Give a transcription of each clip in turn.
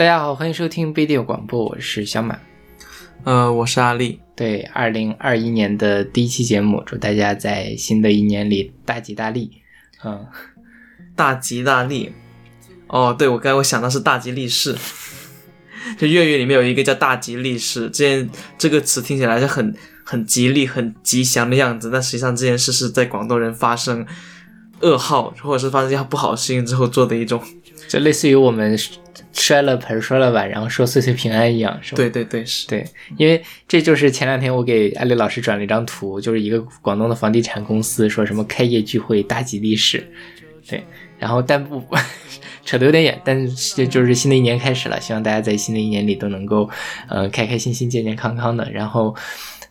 大家好，欢迎收听不一定有广播，我是小马。呃，我是阿丽。对，二零二一年的第一期节目，祝大家在新的一年里大吉大利。嗯，大吉大利。哦，对，我刚才我想到是大吉利是，就粤语里面有一个叫大吉利是，这件这个词听起来是很很吉利、很吉祥的样子，但实际上这件事是在广东人发生噩耗或者是发生一些不好的事情之后做的一种，就类似于我们。摔了盆摔了碗，然后说岁岁平安一样，是吧？对对对，是对，因为这就是前两天我给艾丽老师转了一张图，就是一个广东的房地产公司说什么开业聚会大吉利是，对，然后但不 扯得有点远，但是就是新的一年开始了，希望大家在新的一年里都能够呃开开心心、健健康康的，然后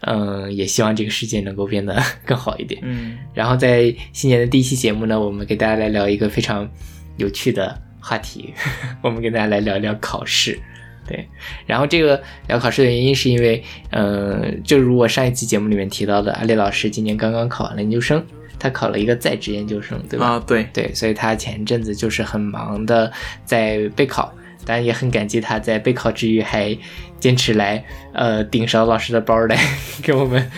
嗯，也希望这个世界能够变得 更好一点，嗯，然后在新年的第一期节目呢，我们给大家来聊一个非常有趣的。话题，我们跟大家来聊一聊考试，对。然后这个聊考试的原因是因为，嗯，就如我上一期节目里面提到的，阿丽老师今年刚刚考完了研究生，他考了一个在职研究生，对吧？啊，对对，所以他前阵子就是很忙的在备考，当然也很感激他在备考之余还。坚持来，呃，顶勺老师的包来给我们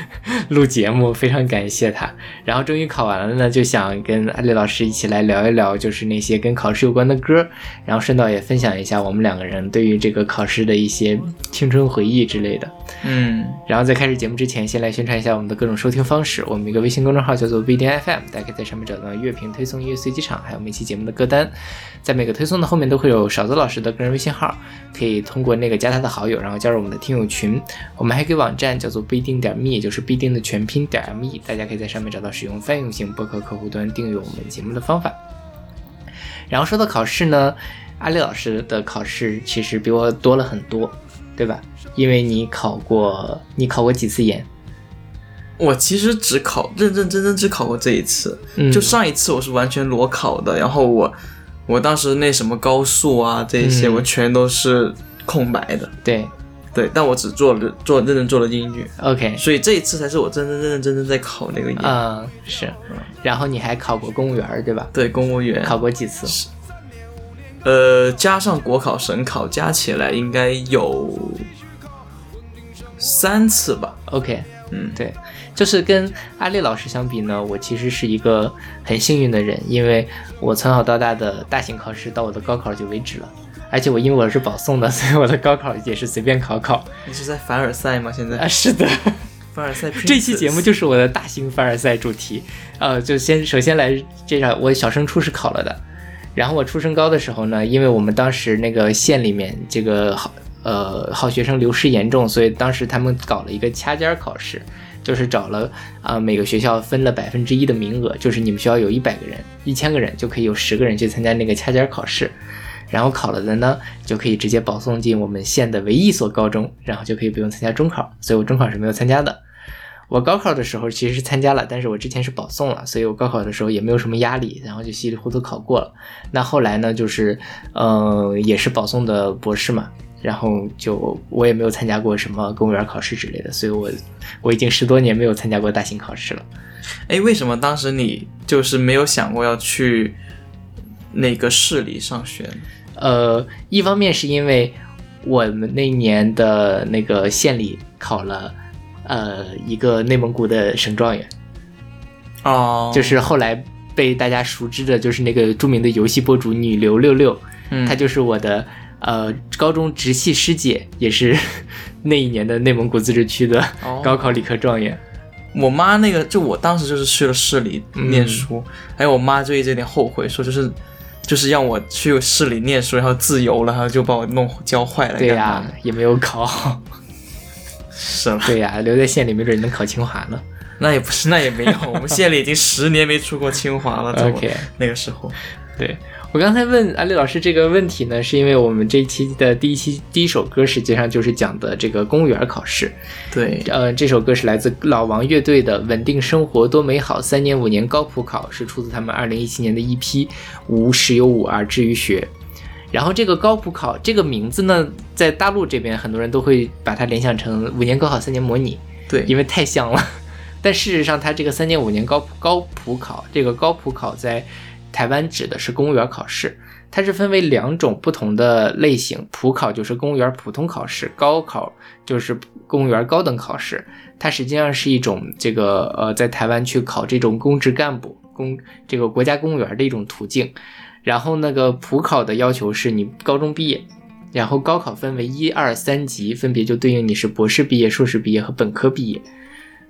录节目，非常感谢他。然后终于考完了呢，就想跟阿丽老师一起来聊一聊，就是那些跟考试有关的歌，然后顺道也分享一下我们两个人对于这个考试的一些青春回忆之类的。嗯，然后在开始节目之前，先来宣传一下我们的各种收听方式。我们一个微信公众号叫做不一定 FM，大家可以在上面找到乐评推送、音乐随机场，还有每期节目的歌单。在每个推送的后面都会有勺子老师的个人微信号，可以通过那个加他的好友，然后加入我们的听友群。我们还有个网站叫做不一定点 me，也就是必定的全拼点 me，大家可以在上面找到使用泛用型播客客户端订阅我们节目的方法。然后说到考试呢，阿丽老师的考试其实比我多了很多，对吧？因为你考过，你考过几次研？我其实只考认认真真只考过这一次，就上一次我是完全裸考的，然后我。我当时那什么高数啊，这些我全都是空白的。对，对，但我只做了做认真做了英语。OK，所以这一次才是我真真认认真真在考那个英语。嗯，是。然后你还考过公务员对吧？对，公务员考过几次？是。呃，加上国考、省考加起来应该有三次吧。OK，嗯，对。就是跟阿丽老师相比呢，我其实是一个很幸运的人，因为我从小到大的大型考试到我的高考就为止了，而且我因为我是保送的，所以我的高考也是随便考考。你是在凡尔赛吗？现在啊，是的，凡尔赛。这期节目就是我的大型凡尔赛主题。呃，就先首先来介绍，我小升初是考了的，然后我初升高的时候呢，因为我们当时那个县里面这个好呃好学生流失严重，所以当时他们搞了一个掐尖考试。就是找了啊，每个学校分了百分之一的名额，就是你们学校有一百个人、一千个人，就可以有十个人去参加那个掐尖考试，然后考了的呢，就可以直接保送进我们县的唯一一所高中，然后就可以不用参加中考。所以我中考是没有参加的。我高考的时候其实是参加了，但是我之前是保送了，所以我高考的时候也没有什么压力，然后就稀里糊涂考过了。那后来呢，就是嗯，也是保送的博士嘛。然后就我也没有参加过什么公务员考试之类的，所以我我已经十多年没有参加过大型考试了。哎，为什么当时你就是没有想过要去那个市里上学？呃，一方面是因为我们那年的那个县里考了呃一个内蒙古的省状元，哦，就是后来被大家熟知的就是那个著名的游戏博主女流六六，嗯，她就是我的。呃，高中直系师姐也是 那一年的内蒙古自治区的高考理科状元。我妈那个，就我当时就是去了市里念书，还有我妈就一直有点后悔，说就是就是让我去市里念书，然后自由了，然后就把我弄教坏了。对呀，也没有考好。是了。对呀，留在县里没准能考清华呢。那也不是，那也没有，我们县里已经十年没出过清华了。OK，那个时候，对。我刚才问阿丽老师这个问题呢，是因为我们这一期的第一期第一首歌实际上就是讲的这个公务员考试。对，呃，这首歌是来自老王乐队的《稳定生活多美好》，三年五年高普考是出自他们二零一七年的一批无十有五而志于学。然后这个高普考这个名字呢，在大陆这边很多人都会把它联想成五年高考三年模拟。对，因为太像了。但事实上，它这个三年五年高高普考，这个高普考在。台湾指的是公务员考试，它是分为两种不同的类型，普考就是公务员普通考试，高考就是公务员高等考试。它实际上是一种这个呃，在台湾去考这种公职干部、公这个国家公务员的一种途径。然后那个普考的要求是你高中毕业，然后高考分为一二三级，分别就对应你是博士毕业、硕士毕业和本科毕业。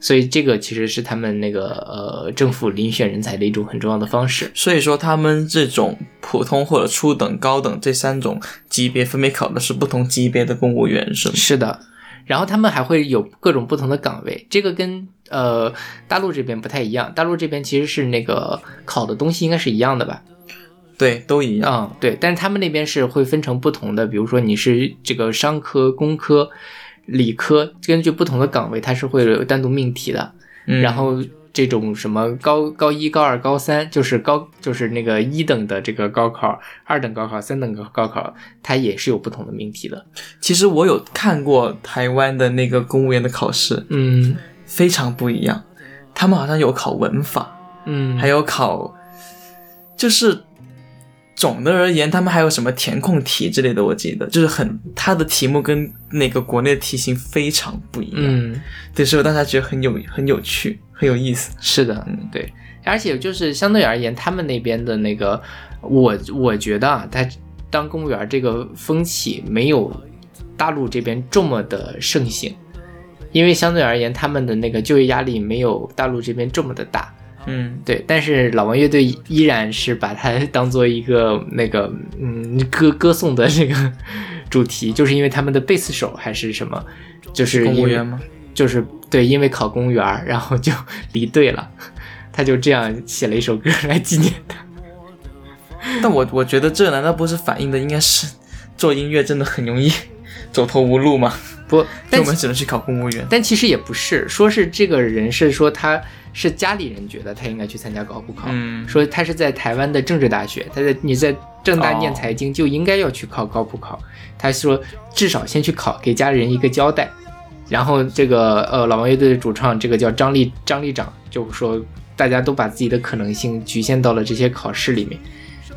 所以这个其实是他们那个呃政府遴选人才的一种很重要的方式。所以说，他们这种普通或者初等、高等这三种级别，分别考的是不同级别的公务员，是吗？是的，然后他们还会有各种不同的岗位，这个跟呃大陆这边不太一样。大陆这边其实是那个考的东西应该是一样的吧？对，都一样。嗯，对，但是他们那边是会分成不同的，比如说你是这个商科、工科。理科根据不同的岗位，它是会有单独命题的。嗯然后这种什么高高一、高二、高三，就是高就是那个一等的这个高考、二等高考、三等高高考，它也是有不同的命题的。其实我有看过台湾的那个公务员的考试，嗯非常不一样。他们好像有考文法，嗯，还有考，就是总的而言，他们还有什么填空题之类的，我记得就是很他的题目跟那个国内的题型非常不一样。嗯，对，所以大家觉得很有很有趣，很有意思。是的，嗯对，而且就是相对而言，他们那边的那个，我我觉得啊，他当公务员这个风气没有大陆这边这么的盛行，因为相对而言，他们的那个就业压力没有大陆这边这么的大。嗯，对，但是老王乐队依然是把它 当做一个那个嗯歌歌颂的这个主题，就是因为他们的贝斯手还是什么，就是公务员吗？就是对，因为考公务员，然后就 离队了，他就这样写了一首歌来纪念他。但我我觉得这难道不是反映的应该是做音乐真的很容易走投无路吗？不，但我们只能去考公务员。但其实也不是，说是这个人是说他是家里人觉得他应该去参加高普考，嗯，说他是在台湾的政治大学，他在你在正大念哦财经就应该要去考高普考，他说至少先去考，给家人一个交代。然后这个呃老王乐队的主唱这个叫张立张立长就说大家都把自己的可能性局限到了这些考试里面，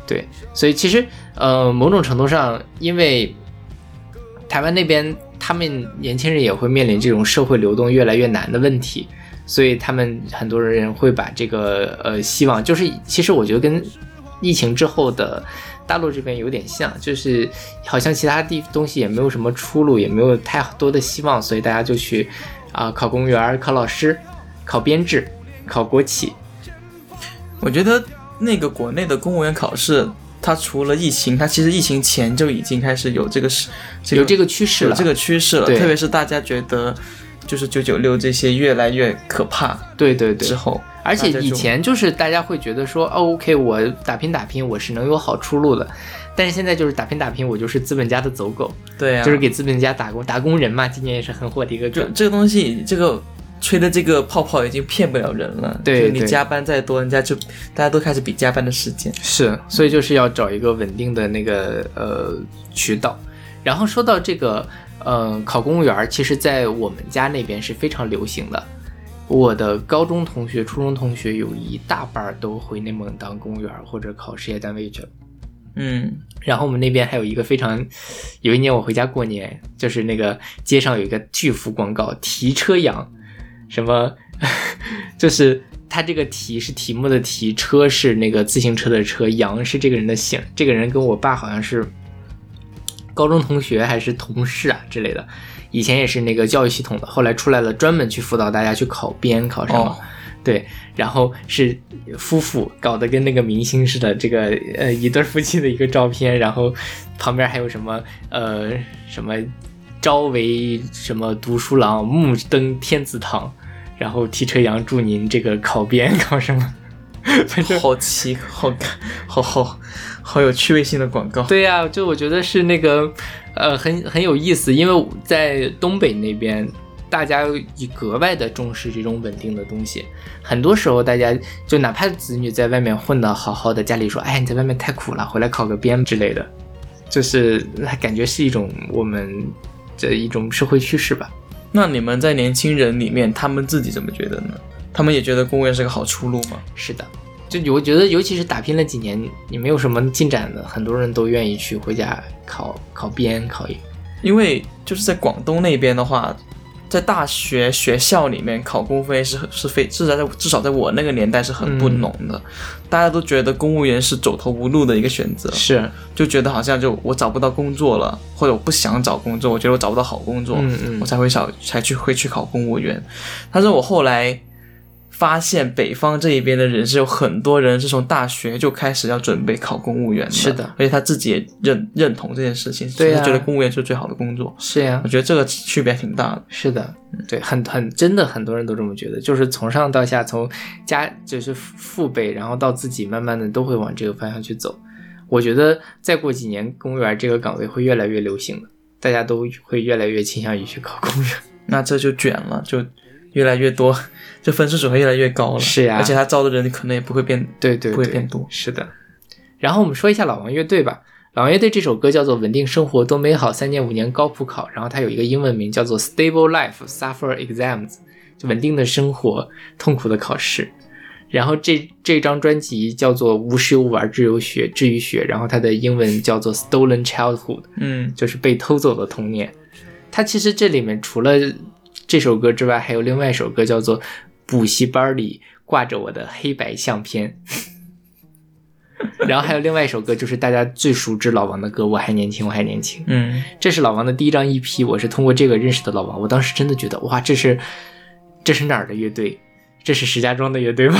对，所以其实呃某种程度上，因为台湾那边他们年轻人也会面临这种社会流动越来越难的问题，所以他们很多人会把这个呃希望，就是其实我觉得跟疫情之后的大陆这边有点像，就是好像其他地东西也没有什么出路，也没有太多的希望，所以大家就去啊、考公务员、考老师、考编制、考国企。我觉得那个国内的公务员考试，它除了疫情，它其实疫情前就已经开始有这个是这个有这个趋势了，有这个趋势了，对特别是大家觉得就是九九六这些越来越可怕对对对之，后，而且以前就是大家会觉得说，哦，OK，我打拼打拼，我是能有好出路的。但是现在就是打拼打拼，我就是资本家的走狗，对啊，就是给资本家打工打工人嘛。今年也是很火的一个梗。就这个东西，这个吹的这个泡泡已经骗不了人了。对你加班再多，人家就大家都开始比加班的时间。是，所以就是要找一个稳定的那个呃渠道。然后说到这个呃考公务员儿，其实在我们家那边是非常流行的。我的高中同学、初中同学有一大半儿都回内蒙当公务员儿或者考事业单位去了。嗯，然后我们那边还有一个非常，有一年我回家过年，就是那个街上有一个巨幅广告，提车羊，什么，就是他这个题是题目的题，车是那个自行车的车，羊是这个人的姓，这个人跟我爸好像是高中同学还是同事啊之类的，以前也是那个教育系统的，后来出来了，专门去辅导大家去考编，考什么。哦，对，然后是夫妇搞得跟那个明星似的，这个呃一对夫妻的一个照片，然后旁边还有什么呃什么朝为什么读书郎，暮登天子堂，然后提车羊祝您这个考编考什么，反正好奇，好看，好好好有趣味性的广告。对呀、就我觉得是那个呃很很有意思，因为在东北那边。大家以格外的重视这种稳定的东西，很多时候大家就哪怕子女在外面混得好好的，家里说，哎，你在外面太苦了，回来考个编之类的，就是感觉是一种我们的一种社会趋势吧。那你们在年轻人里面，他们自己怎么觉得呢？他们也觉得公务员是个好出路吗？是的，就我觉得，尤其是打拼了几年，你没有什么进展的，很多人都愿意去回家考考编考研。因为就是在广东那边的话，在大学学校里面考公务员是是非至少在至少在我那个年代是很不浓的，大家都觉得公务员是走投无路的一个选择，是，就觉得好像就我找不到工作了，或者我不想找工作，我觉得我找不到好工作，嗯嗯。我才会想才去会去考公务员。但是我后来发现北方这一边的人是有很多人是从大学就开始要准备考公务员的，是的而且他自己也认认同这件事情，对呀他觉得公务员是最好的工作。是呀我，觉得这个区别挺大的。是的，对，很很真的很多人都这么觉得，就是从上到下，从家就是父辈，然后到自己，慢慢的都会往这个方向去走。我觉得再过几年，公务员这个岗位会越来越流行的，大家都会越来越倾向于去考公务员。那这就卷了，就越来越多，这分数只会越来越高了。是呀而且他招的人可能也不会变，对对对，不会变多是的。然后我们说一下老王乐队吧。老王乐队这首歌叫做《稳定生活多美好》，三年五年高普考，然后它有一个英文名叫做《Stable Life Suffer Exams》，就稳定的生活，痛苦的考试。然后这这张专辑叫做《无时有玩只有血至于血》，然后它的英文叫做《Stolen Childhood》，嗯，就是被偷走的童年。它其实这里面除了这首歌之外，还有另外一首歌叫做《补习班里挂着我的黑白相片》，然后还有另外一首歌就是大家最熟知老王的歌《我还年轻，我还年轻》。嗯，这是老王的第一张 EP，我是通过这个认识的老王。我当时真的觉得，哇，这是这是哪儿的乐队？这是石家庄的乐队吗？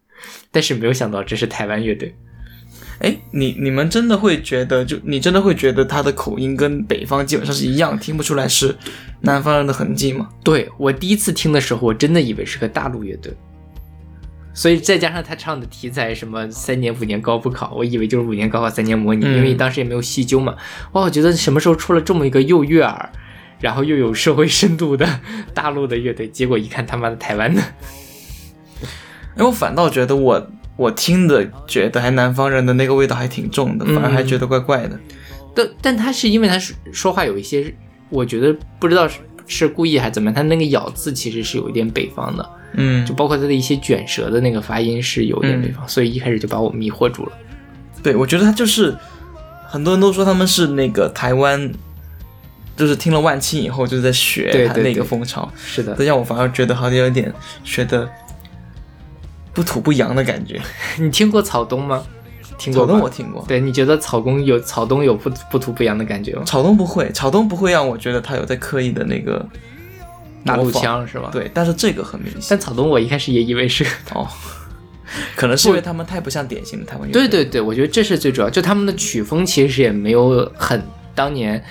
但是没有想到这是台湾乐队。哎，你你们真的会觉得，就你真的会觉得他的口音跟北方基本上是一样，听不出来是南方人的痕迹吗？对我第一次听的时候，我真的以为是个大陆乐队，所以再加上他唱的题材什么三年五年高不考，我以为就是五年高考三年模拟，嗯因为当时也没有细究嘛。哇，我觉得什么时候出了这么一个又悦耳，然后又有社会深度的大陆的乐队，结果一看他妈的台湾的，哎，我反倒觉得我我听的觉得还南方人的那个味道还挺重的，嗯。反而还觉得怪怪的。但但他是因为他说说话有一些，我觉得不知道是是故意还是怎么样，他那个咬字其实是有一点北方的，嗯。就，包括他的一些卷舌的那个发音是有点北方，所以一开始就把我迷惑住了。对，我觉得他就是很多人都说他们是那个台湾，就是听了万青以后就是在学他那个对对对风潮，是的，这让我反而觉得好像有点学的不土不洋的感觉。你听过草东吗？听过草东我听过，对，你觉得草东有草东有不不土不洋的感觉吗？草东不会，草东不会让我觉得他有在刻意的那个大陆模仿，腔是吧？。对，但是这个很明显但草东我一开始也以为是，哦，可能是因为他们太不像典型的台湾乐队。对对对，我觉得这是最主要，就他们的曲风其实也没有很当年。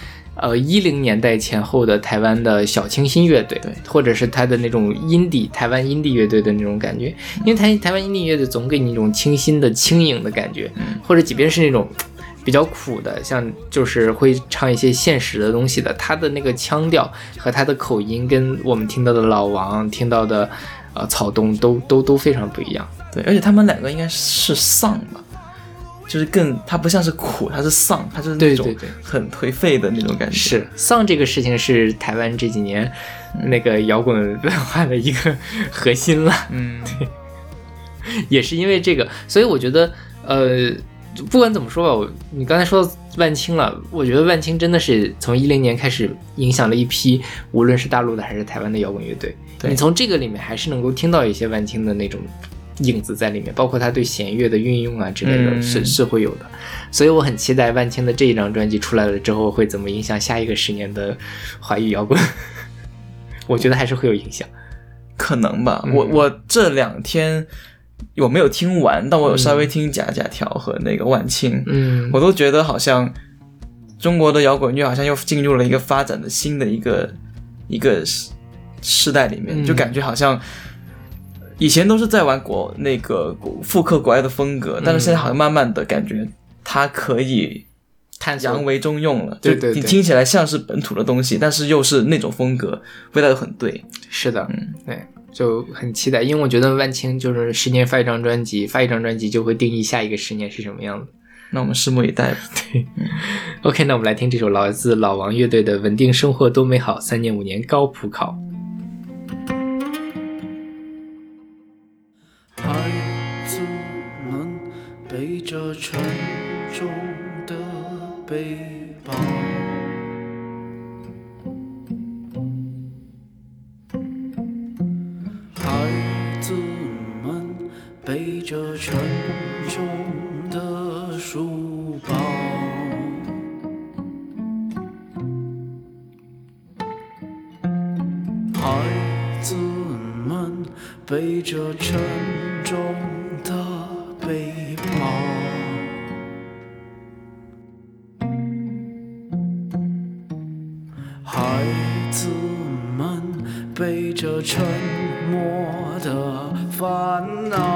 呃，一零年代前后的台湾的小清新乐队，对。或者是他的那种音底台湾音地乐队的那种感觉，因为台台湾音地乐队总给你一种清新的、轻盈的感觉，嗯。或者即便是那种 比较苦的，像就是会唱一些现实的东西的，他的那个腔调和他的口音跟我们听到的老王、听到的呃草东都都都非常不一样。对，而且他们两个应该是丧吧，就是更它不像是苦，它是丧，它就是那种很颓废的那种感觉。是丧这个事情是台湾这几年那个摇滚文化的一个核心了，嗯，对 也是因为这个，所以我觉得呃。不管怎么说吧，我你刚才说到万青了，我觉得万青真的是从一零年开始影响了一批，无论是大陆的还是台湾的摇滚乐队。对你从这个里面还是能够听到一些万青的那种影子在里面，包括他对弦乐的运用啊之类的，嗯是是会有的。所以我很期待万青的这一张专辑出来了之后会怎么影响下一个十年的华语摇滚。我觉得还是会有影响。可能吧。嗯我我这两天我没有听完，但我有稍微听假假条和那个万青，嗯，我都觉得好像中国的摇滚乐好像又进入了一个发展的新的一个一个时时代里面，嗯就感觉好像。以前都是在玩国那个复刻国外的风格，但是现在好像慢慢的感觉它可以扬为中用了，对对你听起来像是本土的东西，但是又是那种风格，味道又很对。是的，嗯，对，就很期待，因为我觉得万青就是十年发一张专辑，发一张专辑就会定义下一个十年是什么样子。那我们拭目以待吧。OK，那我们来听这首来自老王乐队的《稳定生活多美好》，三年五年高普考。沉重的背包。孩子们背着沉重的书包。孩子们背着沉重的背包。沉默的烦恼。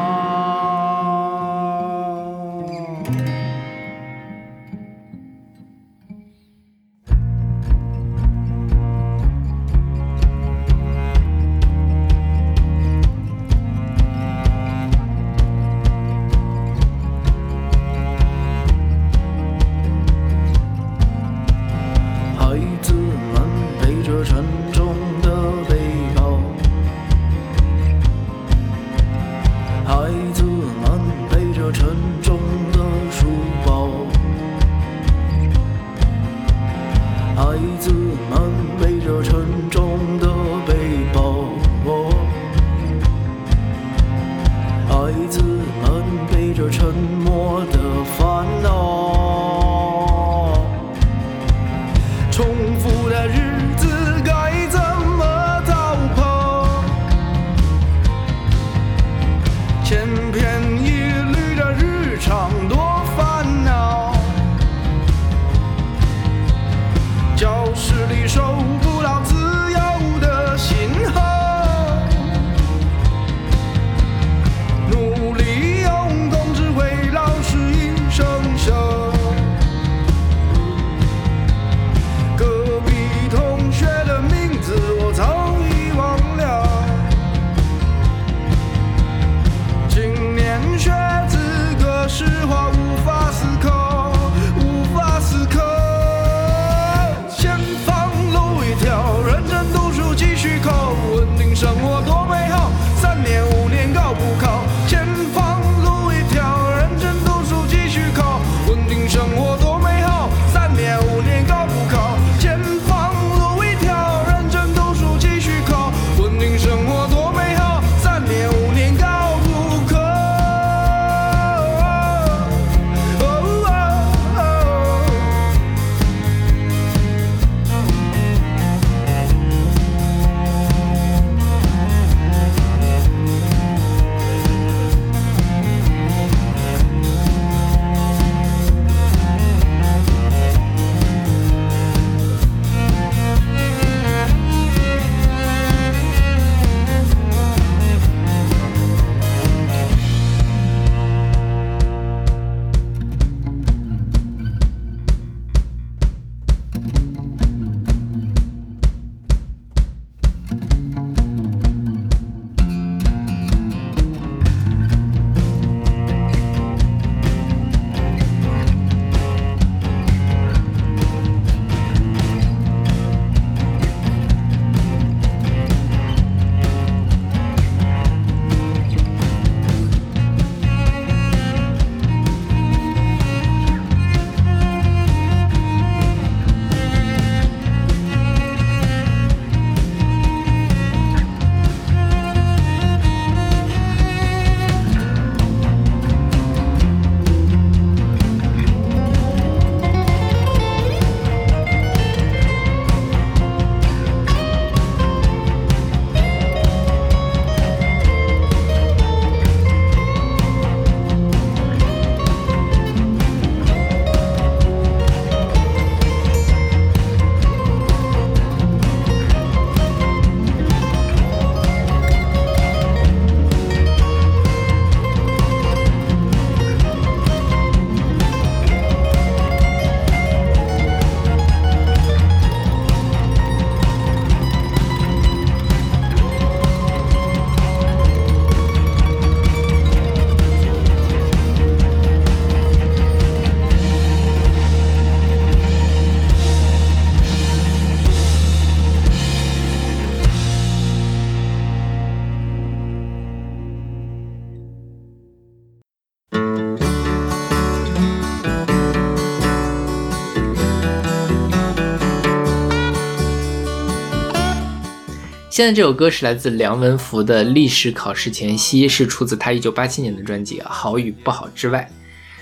现在这首歌是来自梁文福的《历史考试前夕》，是出自他一九八七年的专辑《好与不好之外》。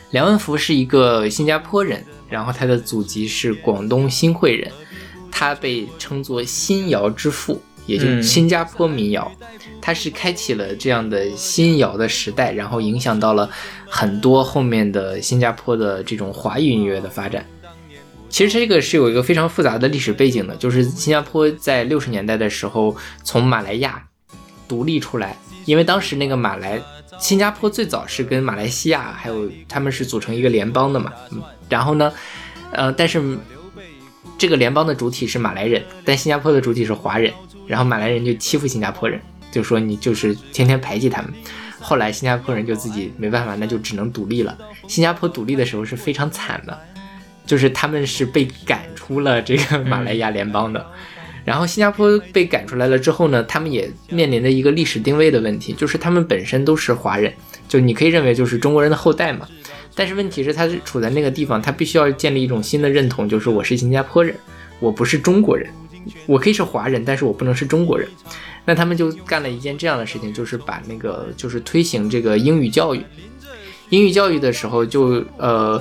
梁文福是一个新加坡人，然后他的祖籍是广东新会人，他被称作新谣之父，也就是嗯新加坡民谣。他是开启了这样的新谣的时代，然后影响到了很多后面的新加坡的这种华语音乐的发展。其实这个是有一个非常复杂的历史背景的，就是新加坡在六十年代的时候从马来亚独立出来，因为当时那个马来新加坡最早是跟马来西亚还有他们是组成一个联邦的嘛，嗯然后呢，呃，但是这个联邦的主体是马来人，但新加坡的主体是华人，然后马来人就欺负新加坡人，就说你就是天天排挤他们。后来新加坡人就自己没办法，那就只能独立了。新加坡独立的时候是非常惨的，就是他们是被赶出了这个马来亚联邦的。然后新加坡被赶出来了之后呢，他们也面临着一个历史定位的问题，就是他们本身都是华人，就你可以认为就是中国人的后代嘛。但是问题是，他是处在那个地方，他必须要建立一种新的认同，就是我是新加坡人，我不是中国人，我可以是华人，但是我不能是中国人。那他们就干了一件这样的事情，就是把那个就是推行这个英语教育。英语教育的时候就，呃，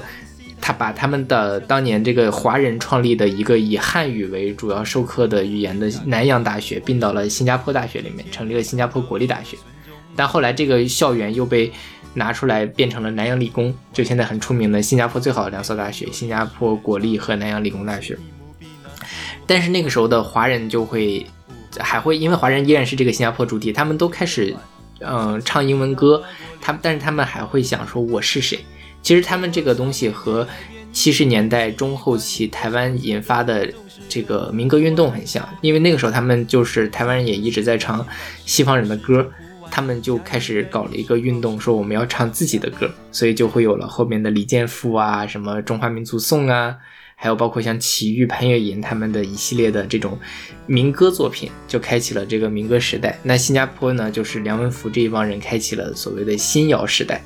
他把他们的当年这个华人创立的一个以汉语为主要授课的语言的南洋大学并到了新加坡大学里面，成立了新加坡国立大学。但后来这个校园又被拿出来变成了南洋理工，就现在很出名的新加坡最好的两所大学——新加坡国立和南洋理工大学。但是那个时候的华人就会还会，因为华人依然是这个新加坡主体，他们都开始嗯、唱英文歌，他们但是他们还会想说我是谁。其实他们这个东西和七十年代中后期台湾引发的这个民歌运动很像，因为那个时候他们就是台湾人也一直在唱西方人的歌，他们就开始搞了一个运动，说我们要唱自己的歌，所以就会有了后面的李健复啊，什么中华民族颂啊，还有包括像齐豫、潘越云他们的一系列的这种民歌作品，就开启了这个民歌时代。那新加坡呢，就是梁文福这一帮人开启了所谓的新谣时代。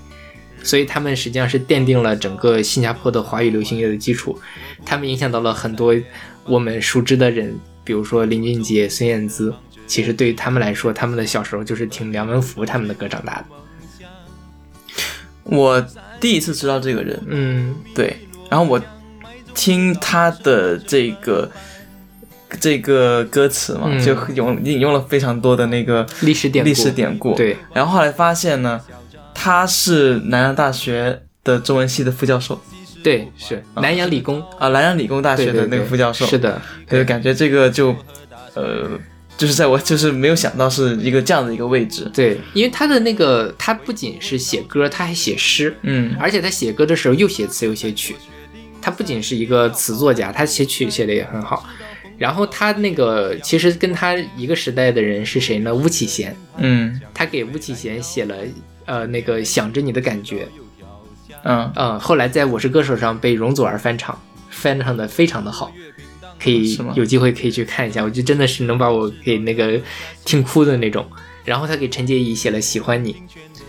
所以他们实际上是奠定了整个新加坡的华语流行乐的基础，他们影响到了很多我们熟知的人，比如说林俊杰、孙燕姿。其实对于他们来说，他们的小时候就是听梁文福他们的歌长大的。我第一次知道这个人，嗯对，然后我听他的这个这个歌词嘛，嗯就用引用了非常多的那个历史典历史典故，。对，然后后来发现呢，他是南洋大学的中文系的副教授。对，是南洋理工。啊，南洋理工大学的那个对对对副教授，是的，对，感觉这个就呃，就是在我就是没有想到是一个这样的一个位置，对，因为他的那个他不仅是写歌，他还写诗，嗯。而且他写歌的时候又写词又写曲，他不仅是一个词作家，他写曲写的也很好。然后他那个其实跟他一个时代的人是谁呢？巫启贤，嗯。他给巫启贤写了呃那个想着你的感觉，嗯嗯，后来在我是歌手上被容祖儿翻唱，翻唱的非常的好，可以有机会可以去看一下，我觉得真的是能把我给那个听哭的那种。然后他给陈洁仪写了喜欢你，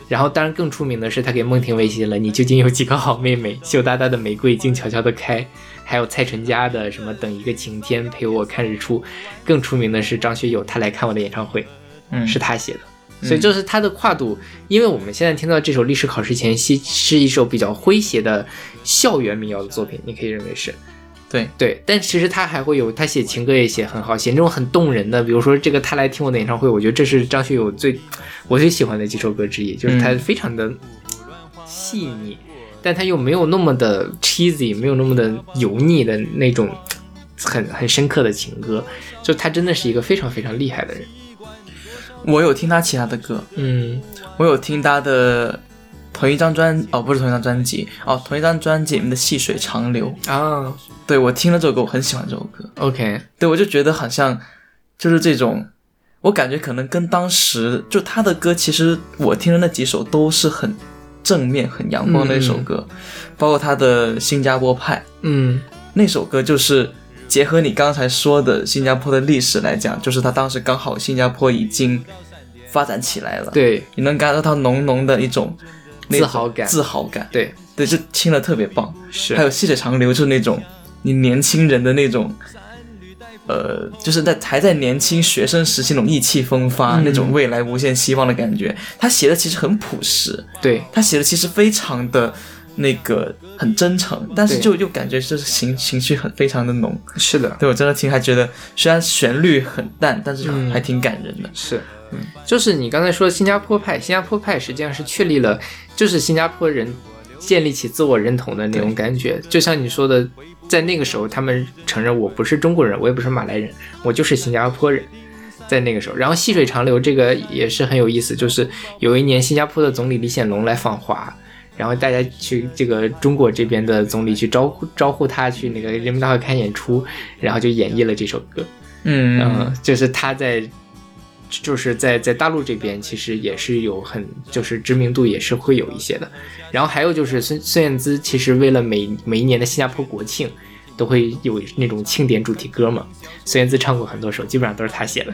然后当然更出名的是他给孟庭苇写了你究竟有几个好妹妹，羞答答的玫瑰静悄悄的开，还有蔡淳佳的什么等一个晴天陪我看日出，更出名的是张学友他来看我的演唱会，嗯，是他写的。所以就是他的跨度，因为我们现在听到这首《历史考试前夕》是一首比较诙谐的校园民谣的作品，你可以认为是。对，对，但其实他还会有他写情歌也写很好，写那种很动人的，比如说这个他来听我的演唱会，我觉得这是张学友最 我最喜欢的几首歌之一，就是他嗯非常的细腻，但他又没有那么的 cheesy，没有那么的油腻的那种很很深刻的情歌，就他真的是一个非常非常厉害的人，我有听他其他的歌，嗯。我有听他的同一张专哦，不是同一张专辑哦，同一张专辑里面的《细水长流》。啊。对我听了这首歌，我很喜欢这首歌。，OK，对我就觉得好像就是这种，我感觉可能跟当时就他的歌，其实我听的那几首都是很正面、很阳光的一首歌，包括他的《新加坡派》嗯。那首歌，就是结合你刚才说的新加坡的历史来讲，就是他当时刚好新加坡已经发展起来了，，对。你能感受到浓浓的一种种自豪感。自豪感，对。对，就听了特别棒。是，还有细水长流，就是那种你年轻人的那种呃，就是在还在年轻学生时期那种意气风发、嗯。那种未来无限希望的感觉。他写的其实很朴实，对，他写的其实非常的那个很真诚，但是就就又感觉就是情情绪很非常的浓。是的，对我真的听还觉得，虽然旋律很淡，但是嗯还挺感人的。是，嗯就是你刚才说的新加坡派，新加坡派实际上是确立了，就是新加坡人建立起自我认同的那种感觉。就像你说的，在那个时候，他们承认我不是中国人，我也不是马来人，我就是新加坡人。在那个时候，然后细水长流这个也是很有意思，就是有一年新加坡的总理李显龙来访华，然后大家去这个中国这边的总理去招呼招呼他去那个人民大会看演出，然后就演绎了这首歌。嗯嗯，就是他在，就是在在大陆这边其实也是有很就是知名度也是会有一些的。然后还有就是孙孙燕姿，其实为了每每一年的新加坡国庆，都会有那种庆典主题歌嘛。孙燕姿唱过很多首，基本上都是她写的，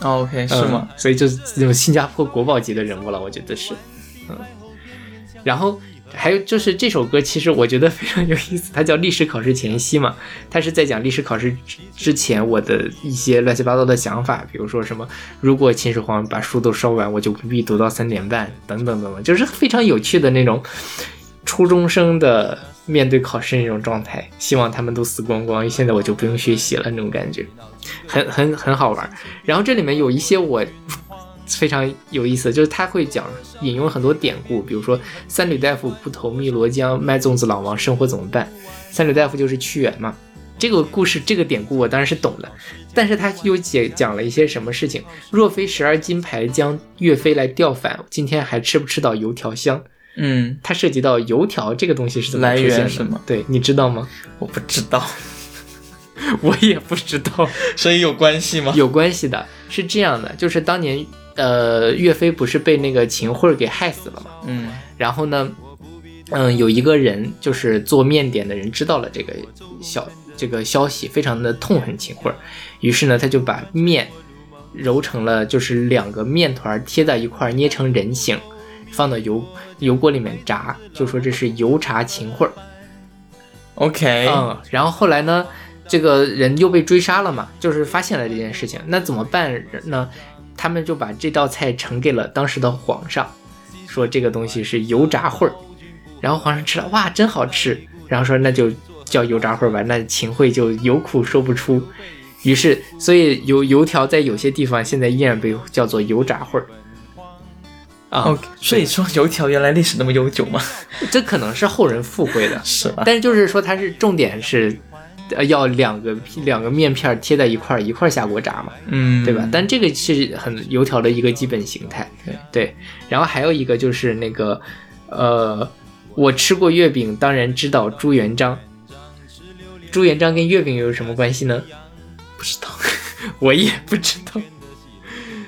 哦，OK，是吗？嗯所以就是那种新加坡国宝级的人物了，我觉得是，嗯。然后还有就是这首歌，其实我觉得非常有意思，它叫《历史考试前夕》嘛，它是在讲历史考试之前我的一些乱七八糟的想法，比如说什么，如果秦始皇把书都烧完，我就不必读到三点半，等等等等，就是非常有趣的那种初中生的面对考试那种状态，希望他们都死光光，现在我就不用学习了那种感觉，很很很好玩。然后这里面有一些我非常有意思，就是他会讲引用很多典故，比如说三闾大夫不投汨罗江，卖粽子老王生活怎么办？三闾大夫就是屈原嘛。这个故事，这个典故我当然是懂的，但是他又解讲了一些什么事情？若非十二金牌将岳飞来调反，今天还吃不吃到油条香？嗯，它涉及到油条这个东西是怎么来出现的？源是吗对，你知道吗？我不知道，我也不知道。所以有关系吗？有关系的，是这样的，就是当年呃岳飞不是被那个秦桧给害死了嘛？嗯然后呢，嗯，有一个人就是做面点的人知道了这个消这个消息，非常的痛恨秦桧，于是呢，他就把面揉成了就是两个面团贴在一块儿，捏成人形，放到油油锅里面炸，就说这是油炸秦桧。，OK，嗯，然后后来呢，这个人又被追杀了嘛，就是发现了这件事情，那怎么办呢？他们就把这道菜呈给了当时的皇上，说这个东西是油炸烩儿，然后皇上吃了，哇，真好吃，然后说那就叫油炸烩儿吧，那秦桧就有苦说不出，于是所以油油条在有些地方现在依然被叫做油炸烩儿。啊所以说油条原来历史那么悠久吗？这可能是后人附会的，是吧？但是就是说它是重点是，呃，要两个两个面片儿贴在一块儿一块儿下锅炸嘛，嗯，对吧？但这个是很油条的一个基本形态，对然后还有一个就是那个，呃，我吃过月饼，当然知道朱元璋。朱元璋跟月饼有什么关系呢？不知道。我也不知道。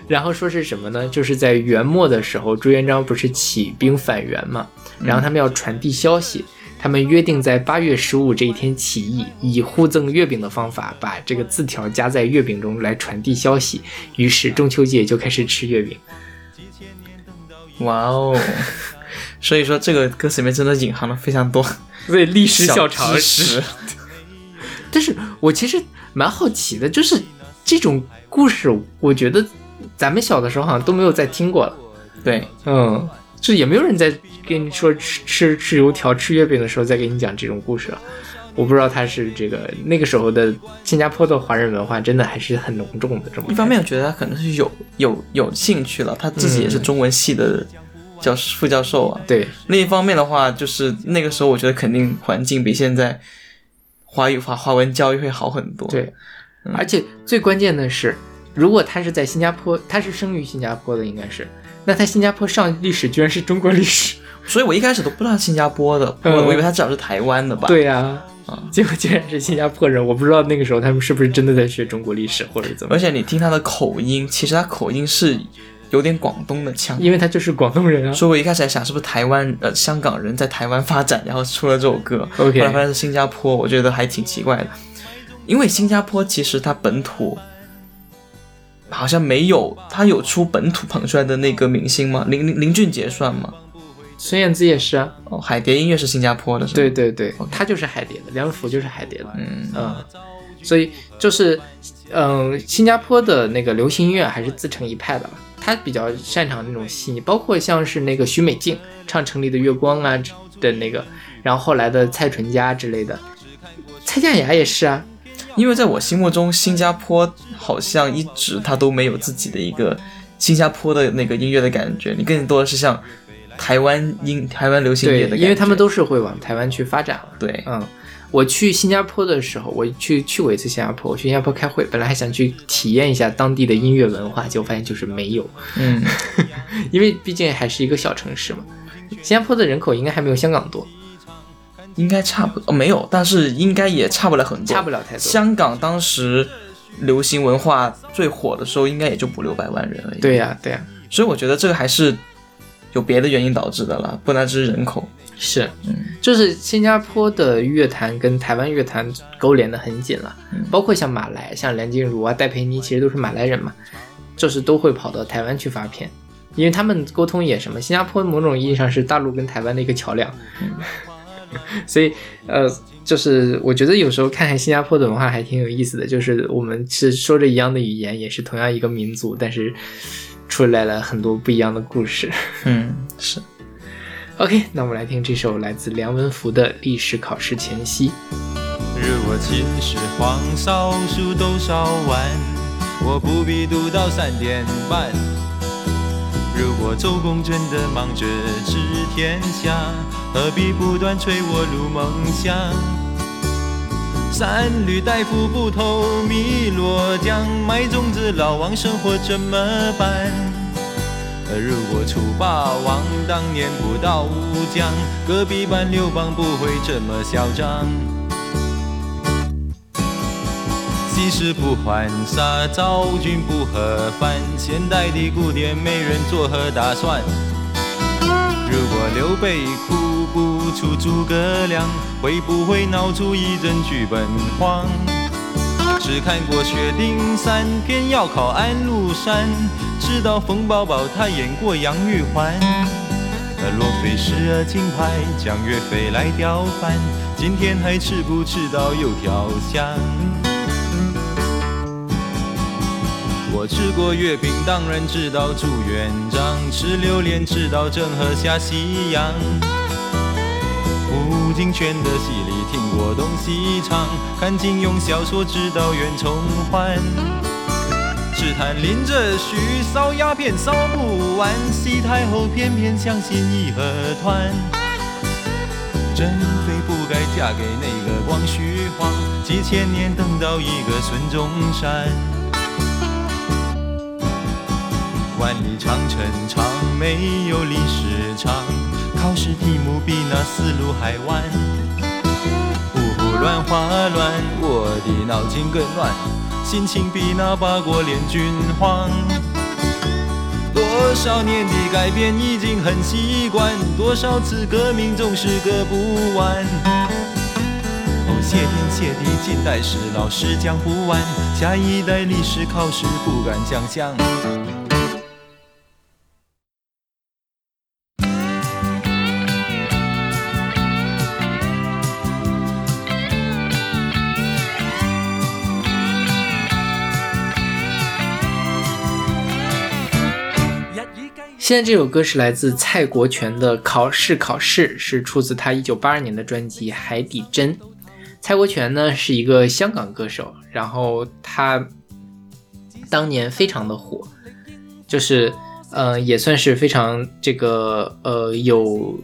然后说是什么呢？就是在元末的时候，朱元璋不是起兵反元嘛，然后他们要传递消息，他们约定在八月十五这一天起义，以互赠月饼的方法把这个字条夹在月饼中来传递消息。于是中秋节就开始吃月饼。哇哦！所以说这个歌词里面真的隐含了非常多 对历史小常识。但是我其实蛮好奇的，就是这种故事，我觉得咱们小的时候好像都没有再听过了。对，嗯，就也没有人在跟你说吃吃吃油条、吃月饼的时候再给你讲这种故事了。我不知道他是这个那个时候的新加坡的华人文化真的还是很浓重的这么一方面我觉得他可能是有有有兴趣了，他自己也是中文系的教副教授啊。对另一方面的话，就是那个时候我觉得肯定环境比现在华语华华文教育会好很多。，对，而且最关键的是，如果他是在新加坡，他是生于新加坡的，应该是，那在新加坡上历史居然是中国历史。所以我一开始都不知道新加坡的，我、嗯我以为他至少是台湾的吧。，对呀、啊结果竟然是新加坡人，我不知道那个时候他们是不是真的在学中国历史或者怎么而，且你听他的口音，其实他口音是有点广东的腔。因为他就是广东人啊。所以我一开始还想是不是台湾呃香港人在台湾发展，然后出了这首歌。OK 后来发现是新加坡，我觉得还挺奇怪的，因为新加坡其实它本土好像没有，他有出本土捧出来的那个明星吗？林林林俊杰算吗？孙燕姿也是啊，哦，海蝶音乐是新加坡的，是吗？对对对，他就是海蝶的，梁福就是海蝶的。嗯，嗯，所以就是嗯、新加坡的那个流行音乐还是自成一派的了。他比较擅长那种细腻，包括像是那个许美静唱《城里的月光》啊的那个，然后后来的蔡淳佳之类的，蔡健雅也是啊，因为在我心目中，新加坡好像一直它都没有自己的一个新加坡的那个音乐的感觉，你更多的是像台湾音、台湾流行乐的感，觉，因为他们都是会往台湾去发展了。对，嗯，我去新加坡的时候，我去去过一次新加坡，我去新加坡开会，本来还想去体验一下当地的音乐文化，结果发现就是没有，嗯，因为毕竟还是一个小城市嘛。新加坡的人口应该还没有香港多，应该差不多、哦、没有，但是应该也差不了很多，差不了太多。香港当时流行文化最火的时候，应该也就五六百万人而已。对呀、对呀、所以我觉得这个还是有别的原因导致的了，不单只是人口。是，嗯。就是新加坡的乐坛跟台湾乐坛勾连的很紧了，嗯。包括像马来，像梁静茹啊、戴佩妮，其实都是马来人嘛，就是都会跑到台湾去发片，因为他们沟通也什么，新加坡某种意义上是大陆跟台湾的一个桥梁，所以呃，就是我觉得有时候看看新加坡的文化还挺有意思的，就是我们是说着一样的语言，也是同样一个民族，但是出来了很多不一样的故事。嗯，是。OK，那我们来听这首来自梁文福的《历史考试前夕》。如果秦始皇少书都烧完，我不必读到三点半。如果周公真的忙着治天下，何必不断催我入梦乡？三闾大夫不偷汨罗江，卖粽子老王生活怎么办？如果楚霸王当年不到乌江，隔壁班刘邦不会这么嚣张。即使不还杀，昭君不和番，现代的古典美人作何打算？如果刘备哭不出诸葛亮，会不会闹出一阵剧本荒？只看过《薛丁山》，偏要考安禄山，知道冯宝宝他演过杨玉环。呃若非时而金牌，将岳飞来调翻，今天还吃不吃到油条香？我吃过月饼，当然知道朱元璋；吃榴莲，知道郑和下西洋。胡金铨的戏里听过东西唱，看金庸小说知道袁崇焕。只谈林则徐烧鸦片烧不完，西太后偏偏相信义和团。珍妃不该嫁给那个光绪皇，几千年等到一个孙中山。万里长城长，没有历史长，考试题目比那思路还弯。五胡乱华乱，我的脑筋更乱，心情比那八国联军慌。多少年的改变已经很习惯，多少次革命总是革不完。哦，谢天谢地，近代史老师讲不完，下一代历史考试不敢想象。现在这首歌是来自蔡国权的《考试考试》，是出自他1982年的专辑《海底针》。蔡国权呢是一个香港歌手，然后他当年非常的火，就是呃也算是非常这个呃有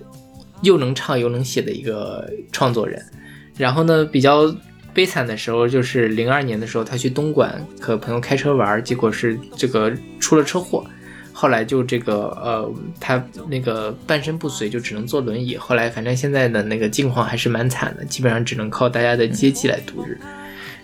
又能唱又能写的一个创作人。然后呢，比较悲惨的时候就是零二年的时候，他去东莞和朋友开车玩，结果是这个出了车祸。后来就这个呃，他那个半身不遂，就只能坐轮椅。后来反正现在的那个境况还是蛮惨的，基本上只能靠大家的接济来度日。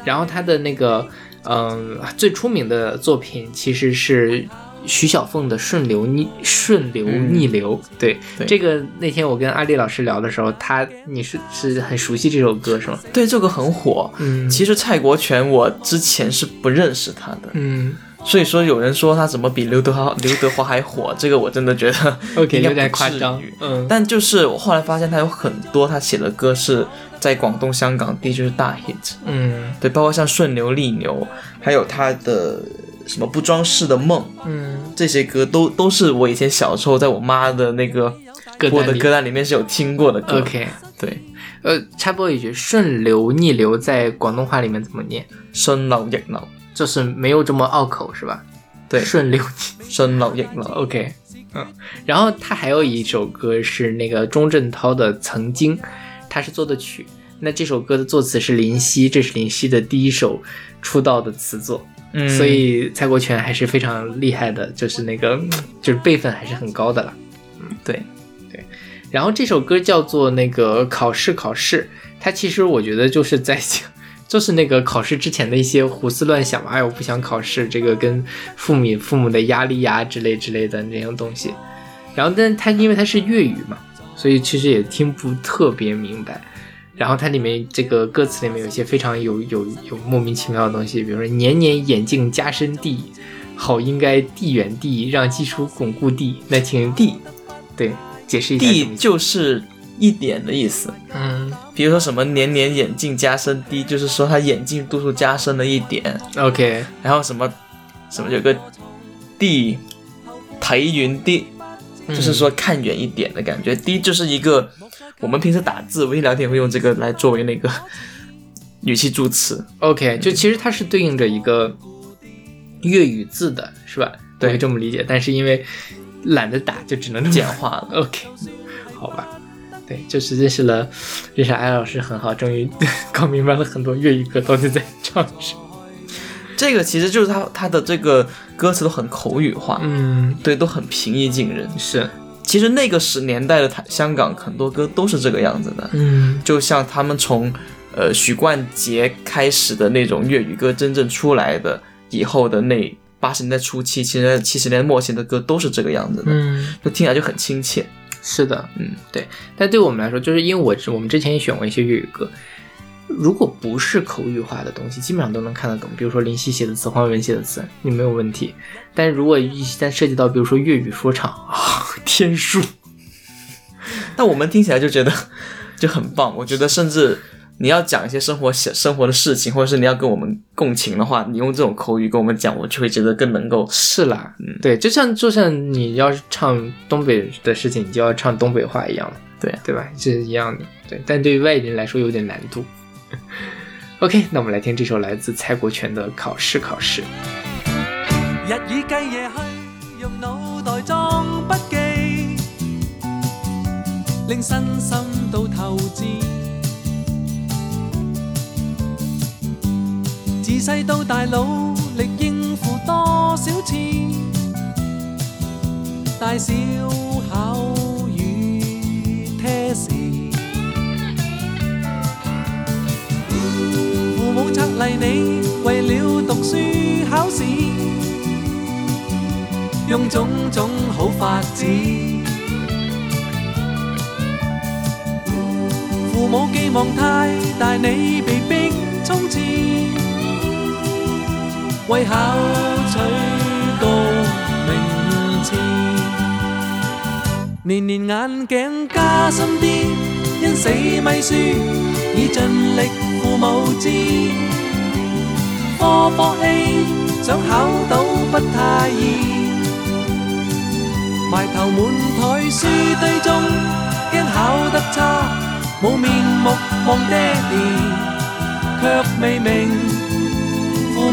然后他的那个嗯、最出名的作品其实是徐小凤的《顺流逆顺流逆流》对，对这个那天我跟阿丽老师聊的时候，他你是是很熟悉这首歌是吗？对，这个很火。嗯其实蔡国权我之前是不认识他的，嗯所以说有人说他怎么比刘德华刘德华还火，这个我真的觉得有点夸张，嗯，但就是我后来发现他有很多他写的歌是在广东、香港地区是大 hit，嗯。对，包括像顺流逆流，还有他的什么不装饰的梦，嗯，这些歌都都是我以前小时候在我妈的那个歌单里。播的歌单里面是有听过的歌。OK，对，呃，插播一句，顺流逆流在广东话里面怎么念？顺流逆流，就是没有这么拗口是吧？对，顺流顺流逆流。OK，嗯，然后他还有一首歌是那个钟镇涛的《曾经》，他是作的曲。那这首歌的作词是林夕，这是林夕的第一首出道的词作，嗯，所以蔡国权还是非常厉害的，就是那个嗯就是辈分还是很高的了。嗯，对对，然后这首歌叫做那个考试考试，它其实我觉得就是在讲，就是那个考试之前的一些胡思乱想嘛，哎，我不想考试，这个跟父母父母的压力呀之类之类的那种东西。然后，但是它因为它是粤语嘛，所以其实也听不特别明白。然后它里面这个歌词里面有一些非常有有有莫名其妙的东西，比如说年年眼镜加深地，好应该地远地，让基础巩固地。那请地，对，解释一下地就是一点的意思。嗯比如说什么年年眼镜加深低，就是说他眼镜度数加深了一点。，OK，然后什么什么有个地抬云地，就是说看远一点的感觉。低就是一个我们平时打字、微信聊天会用这个来作为那个 语气助词。OK，就其实它是对应着一个粤语字的，是吧？对这么理解。但是因为懒得打，就只能简化了。OK，好吧。对，就是认识了认识艾老师很好，终于 搞明白了很多粤语歌到底在唱什么。这个其实就是他他的这个歌词都很口语化，嗯，对，都很平易近人。是，其实那个时年代的台香港很多歌都是这个样子的，嗯就像他们从呃许冠杰开始的那种粤语歌真正出来的以后的那八十年代初期、其实七十年代末期的歌都是这个样子的，嗯，就听起来就很亲切。是的，嗯，对。但对我们来说，就是因为我我们之前也选过一些粤语歌，如果不是口语化的东西，基本上都能看得懂。比如说林夕写的词、黄伟文写的词，你没有问题。但如果一旦涉及到比如说粤语说唱啊，天书，但我们听起来就觉得就很棒。我觉得甚至你要讲一些生活小生活的事情，或者是你要跟我们共情的话，你用这种口语跟我们讲，我就会觉得更能够。是啦，嗯，对，就像就像你要是唱东北的事情，你就要唱东北话一样的，对对吧？是一样的，对。但对于外地人来说有点难度。OK，那我们来听这首来自蔡国权的《考试考试》。日以繼夜去，用腦袋裝筆記，令身心都透支。自細到大努力應付多少次，大小考与 test。父母策勵你為了讀書考試，用種種好法子。父母寄望太大，你被逼冲刺，為考取高名次。年年眼鏡加深啲，因死咪輸，已盡力父母知。科科 A 想考到不太易，埋頭滿台書堆中，驚考得差，冇面目望爹哋，卻未明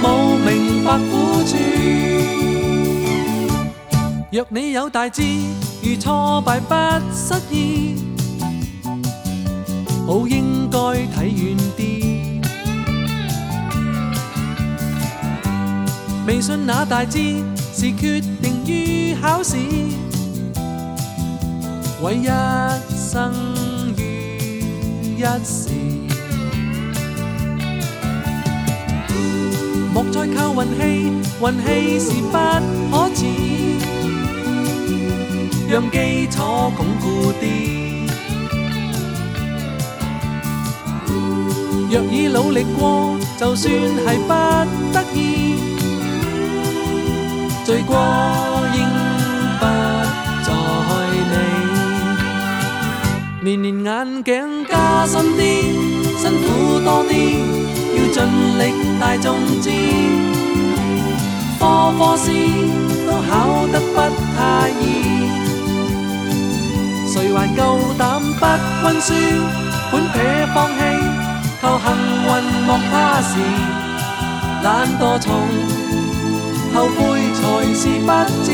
父母明白苦處。若你有大志，如挫敗不失意，好應該睇遠啲。未信那大志是決定於考試，為一生於一時。莫再靠運氣，運氣是不可恃，讓基礎鞏固啲。若已努力過，就算係不得意。醉過應不再理。年年眼鏡加深啲，辛苦多啲，要盡力大眾知。科科試都考得不太易，誰還夠膽不溫書？本撇放棄，求幸運莫怕時，懶惰蟲，後悔才是不知。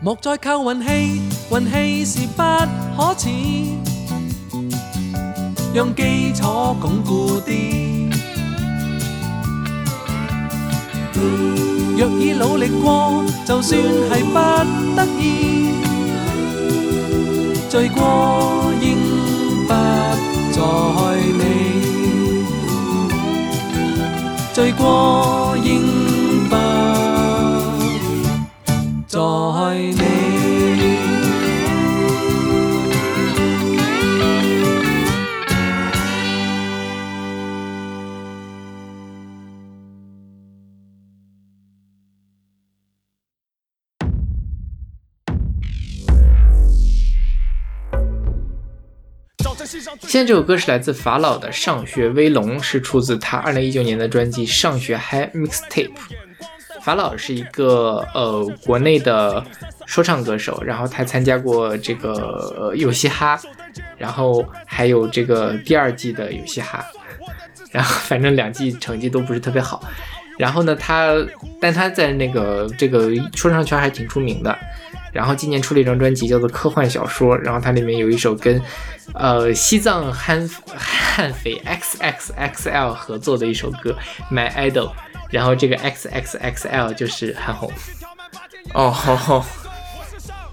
莫再靠運氣，運氣是不可恥，讓基礎鞏固啲。若已努力過，就算係不得已，醉過應不再理，醉過應不再理。现在这首歌是来自法老的《上学威龙》，是出自他二零一九年的专辑《上学嗨 Mixtape》。法老是一个呃国内的说唱歌手，然后他参加过这个呃有嘻哈，然后还有这个第二季的有嘻哈，然后反正两季成绩都不是特别好。然后呢，他但他在那个这个说唱圈还挺出名的。然后今年出了一张专辑，叫做《科幻小说》，然后它里面有一首跟呃西藏悍悍匪 X X X L 合作的一首歌《My Idol》，然后这个 X X X L 就是韩红。哦，好好，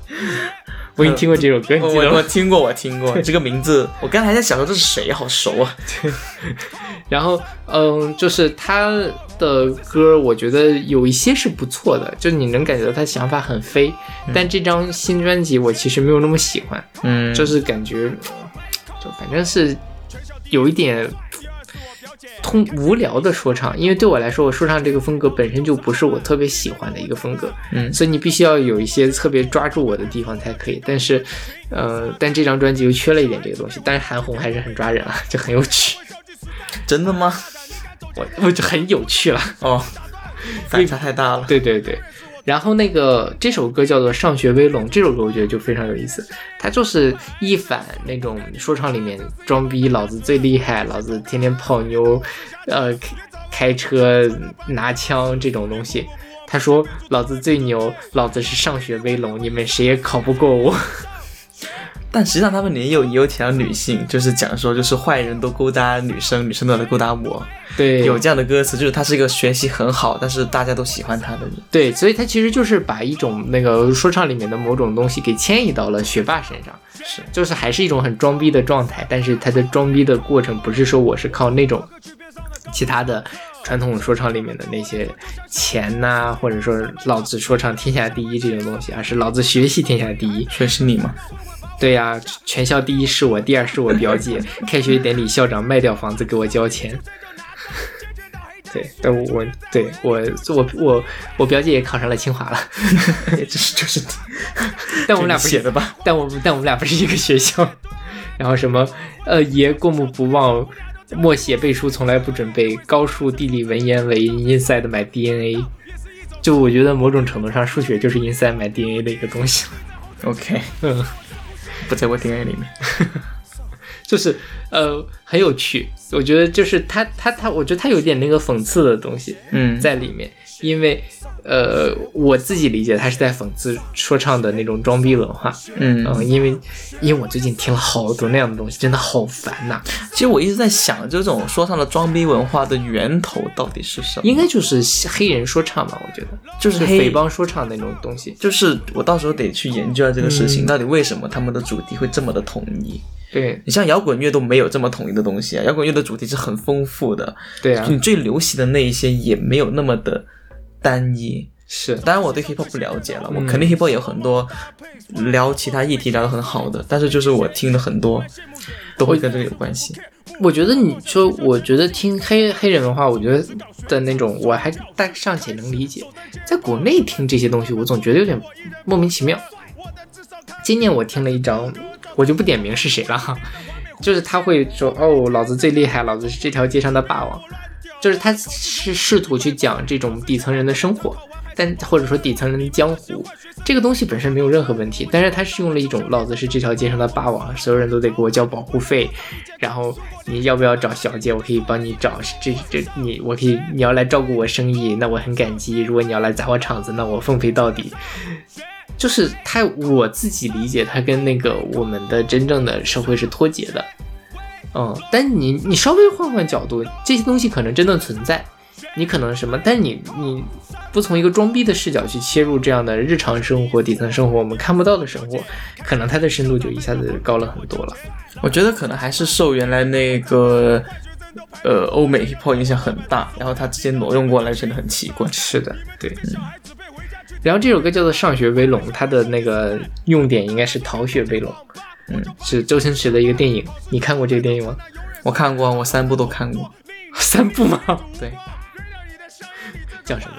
我已经听过这首歌，你记得吗？我我听过，我听过 这个名字，我刚才还在想说这是谁，好熟啊。然后，嗯，就是他的歌，我觉得有一些是不错的，就你能感觉到他想法很飞。但这张新专辑我其实没有那么喜欢，嗯就是感觉，就反正是有一点通无聊的说唱，因为对我来说，我说唱这个风格本身就不是我特别喜欢的一个风格，嗯所以你必须要有一些特别抓住我的地方才可以。但是，呃，但这张专辑又缺了一点这个东西，但是韩红还是很抓人啊，就很有趣，真的吗？我我就很有趣了。哦，反差太大了。对对对，然后那个这首歌叫做《上学威龙》，这首歌我觉得就非常有意思，它就是一反那种说唱里面装逼，老子最厉害，老子天天泡妞，呃，开开车拿枪这种东西。他说：“老子最牛，老子是上学威龙，你们谁也考不过我。但实际上他们也有也有提到女性，就是讲说就是坏人都勾搭女生，女生都来勾搭我，”对，有这样的歌词，就是他是一个学习很好，但是大家都喜欢他的人。对，所以他其实就是把一种那个说唱里面的某种东西给迁移到了学霸身上，是，就是还是一种很装逼的状态，但是他的装逼的过程不是说我是靠那种其他的传统说唱里面的那些钱呐、或者说老子说唱天下第一这种东西，而是老子学习天下第一。所以是你吗？对呀、全校第一是我，第二是我表姐。开学典礼，校长卖掉房子给我交钱。对，但我对我我我我表姐也考上了清华了，就是就是但我们俩不是写的吧？但我们但我们俩不是一个学校。然后什么呃爷过目不忘，默写背书从来不准备，高数地理文言为 inside 买 DNA。就我觉得某种程度上，数学就是 inside 买 DNA 的一个东西。OK，嗯。不在我 DNA 里面。就是呃很有趣，我觉得就是他他他，我觉得他有点那个讽刺的东西嗯，在里面，因为呃我自己理解他是在讽刺说唱的那种装逼文化，嗯。嗯、因为因为我最近听了好多那样的东西，真的好烦呐、其实我一直在想，这种说唱的装逼文化的源头到底是什么？应该就是黑人说唱吧，我觉得。就是黑匪帮说唱那种东西，就是我到时候得去研究一下这个事情，嗯。到底为什么他们的主题会这么的统一？对。你像摇滚乐都没有这么统一的东西啊，摇滚乐的主题是很丰富的，对啊，你最流行的那一些也没有那么的单一。是当然我对 hiphop 不了解了，我嗯肯定 hiphop 有很多聊其他议题聊得很好的，但是就是我听的很多都会跟这个有关系。我觉得你说，我觉得听黑黑人文化，我觉得的那种，我还大尚且能理解。在国内听这些东西，我总觉得有点莫名其妙。今年我听了一张，我就不点名是谁了哈，就是他会说哦，老子最厉害，老子是这条街上的霸王，就是他是试图去讲这种底层人的生活，但或者说底层人的江湖，这个东西本身没有任何问题，但是他是用了一种老子是这条街上的霸王，所有人都得给我交保护费，然后你要不要找小姐，我可以帮你找，这这你我可以，你要来照顾我生意，那我很感激，如果你要来砸我场子，那我奉陪到底。就是他，我自己理解，他跟那个我们的真正的社会是脱节的，嗯，但你你稍微换换角度，这些东西可能真的存在，你可能什么，但你你不从一个装逼的视角去切入这样的日常生活、底层生活，我们看不到的生活，可能它的深度就一下子高了很多了。我觉得可能还是受原来那个呃欧美 hip hop 影响很大，然后他直接挪用过来，真的很奇怪。是的，对。嗯然后这首歌叫做《上学威龙》，它的那个用点应该是《逃学威龙》，嗯，是周星驰的一个电影。你看过这个电影吗？我看过，我三部都看过。三部吗？对。叫什么？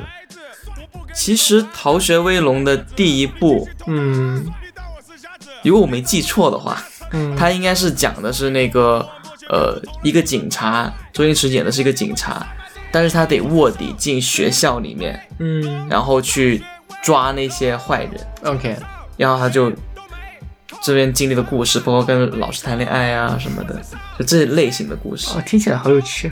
其实《逃学威龙》的第一部，嗯，如果我没记错的话，嗯，它应该是讲的是那个呃一个警察，周星驰演的是一个警察，但是他得卧底进学校里面，嗯然后去抓那些坏人，，OK，然后他就这边经历的故事，包括跟老师谈恋爱啊什么的，就这类型的故事。哦，听起来好有趣。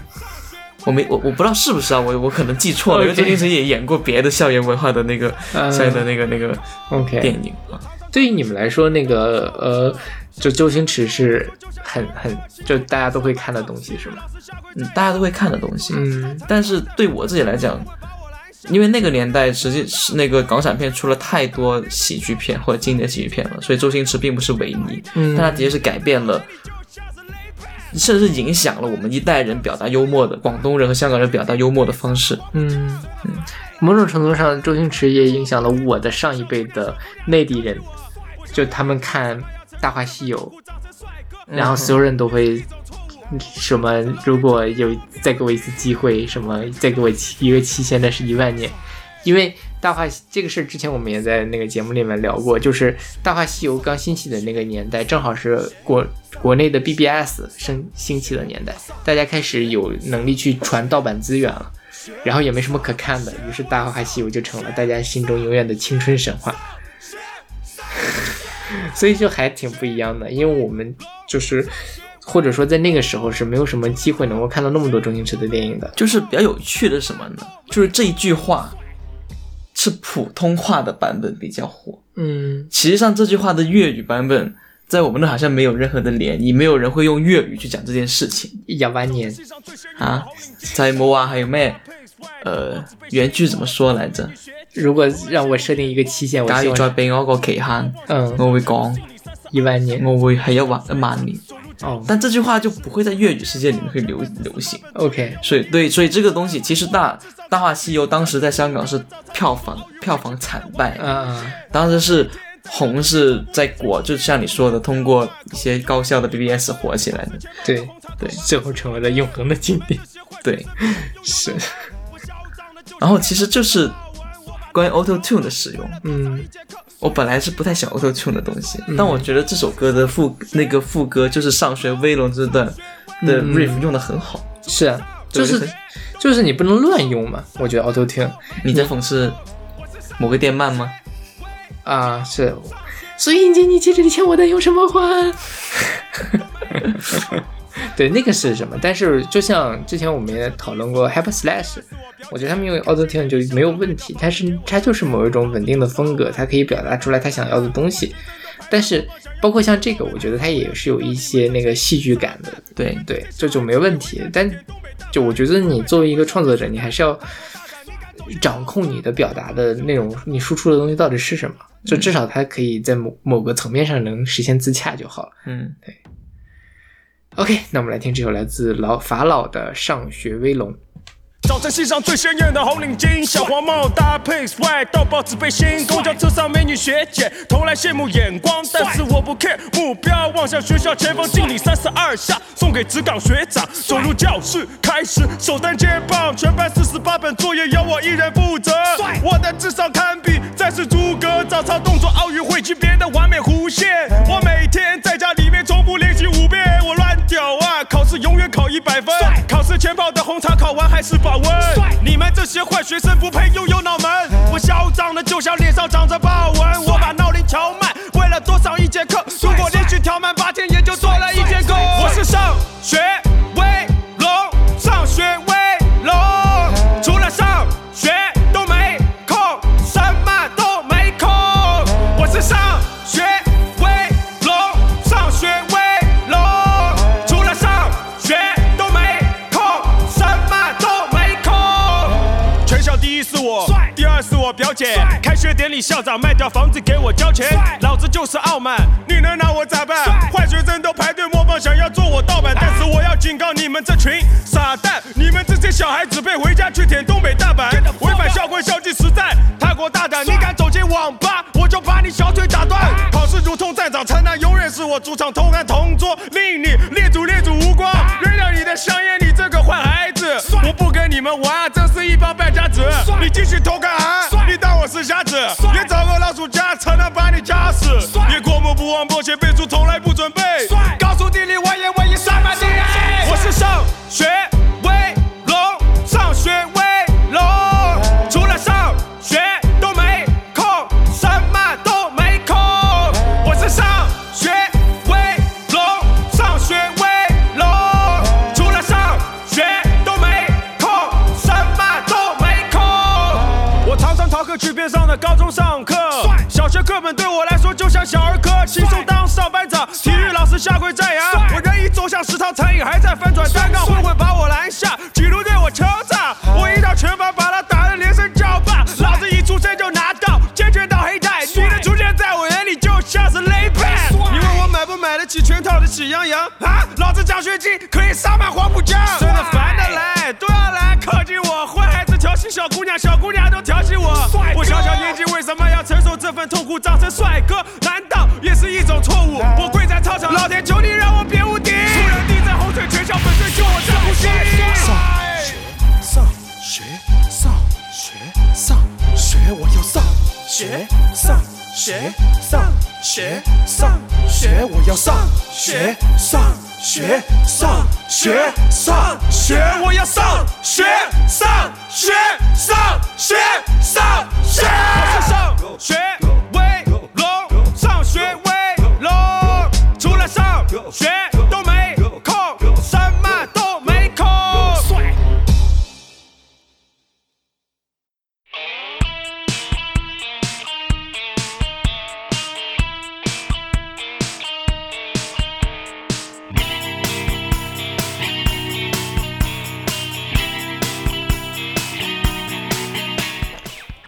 我没我我不知道是不是啊，我我可能记错了，因为周星驰也演过别的校园文化的那个嗯校园的那个那个 OK，电影啊。对于你们来说，那个呃，就周星驰是很很就大家都会看的东西是吗？嗯，大家都会看的东西。嗯但是对我自己来讲，因为那个年代实际是那个港产片出了太多喜剧片或者经典喜剧片了，所以周星驰并不是唯一，嗯但他的确是改变了，甚至影响了我们一代人表达幽默的广东人和香港人表达幽默的方式。嗯嗯，某种程度上，周星驰也影响了我的上一辈的内地人，就他们看《大话西游》，然后所有人都会什么，如果有再给我一次机会，什么再给我一个期限，那是一万年。因为《大话西》这个事儿之前我们也在那个节目里面聊过，就是《大话西游》刚兴起的那个年代，正好是国国内的 BBS 升兴起的年代，大家开始有能力去传盗版资源了，然后也没什么可看的，于是《大话西游》就成了大家心中永远的青春神话。所以就还挺不一样的，因为我们就是或者说在那个时候是没有什么机会能够看到那么多周星驰的电影的。就是比较有趣的是什么呢？就是这一句话是普通话的版本比较火，嗯其实上这句话的粤语版本在我们那好像没有任何的涟漪，没有人会用粤语去讲这件事情一萬年，啊，就係冇話係咩，呃，原句怎么说来着？如果让我设定一个期限，我假如再俾我一個期限，嗯我會講，一萬年。我會係一萬一萬年，哦。但这句话就不会在粤语世界里面会流流行。，OK，所以对，所以这个东西其实大《大话西游》当时在香港是票房票房惨败，啊、当时是红是在国，就像你说的，通过一些高校的 BBS 火起来的。对对。最后成为了永恒的经典。对，是，然后其实就是关于 Auto Tune 的使用，嗯我本来是不太想 Auto Tune 的东西，嗯但我觉得这首歌的副那个副歌就是上学威龙这段的嗯 riff 用的很好。是啊，就是就是你不能乱用嘛。我觉得 Auto Tune 你在讽刺某个电鳗吗？啊是，所以姐你接着你欠我的用什麼還？对，那个是什么？但是就像之前我们也讨论过 Hyper Slash，我觉得他们用 Auto Tune 就没有问题，但是它就是某一种稳定的风格，它可以表达出来他想要的东西。但是包括像这个，我觉得它也是有一些那个戏剧感的，对，对，这就没问题。但就我觉得你作为一个创作者，你还是要掌控你的表达的内容，你输出的东西到底是什么？就至少它可以在某某个层面上能实现自洽就好了。嗯，OK，那我们来听这首来自老法老的《上学威龙》。早晨系上最鲜艳的红领巾，小黄帽搭配 swag 到报纸背心，公交车上美女学姐投来羡慕眼光，但是我不 care，目标望向学校前方，敬礼三十二下，送给职岗学长。走入教室，开始首单接棒，全班四十八本作业由我一人负责。我的智商堪比再世诸葛，早操动作奥运会级别的完美弧线。我每天在家里面重复练习五遍，我乱屌啊，考试永远考一百分。考试前泡的红茶考完还是保温。你们这些坏学生不配拥有脑门。我嚣张的就像脸上长着豹纹，我把闹铃调慢，为了多上一节课。如果连续调慢八天，也就多了一节课。我是上学校长卖掉房子给我交钱，老子就是傲慢，你能拿我咋办？坏学生都排队模仿，想要做我盗版，但是我要警告你们这群傻蛋，你们这些小孩只配回家去舔东北大板，违反校规校纪实在太过大胆，你敢走进网吧，我就把你小腿打断。考试如同战场，城南永远是我主场，同甘同桌，令你列祖列祖无光。扔掉你的香烟，你这个坏孩子，我不跟你们玩，这是一帮败家子。你继续偷看啊，是瞎子，也找个老鼠夹才能把你夹死。也过目不忘，默写背书，从来不准备。下跪赞扬。我人已走向食堂，餐饮还在翻转，单杠混混把我拦下，举路对我敲诈，我一套拳法把他打得连声叫爸，老子一出生就拿到坚决到黑带，你的出现在我眼里就像是雷派。你问我买不买得起全套的喜羊羊啊？老子奖学金可以杀满黄浦江，真的烦得来，都要来靠近我，坏孩子调戏小姑娘，小姑娘都调戏我。我小小年纪为什么要承受这份痛苦？长成帅哥难道也是一种错误？我求你让我别无敌。突然地震洪水，全校粉碎，就我在呼吸。上学，上学，上学，上学我要上学，上学，上学，上学，我要上学，上学，上学，上学，我要上学，上学，上学，上学。上学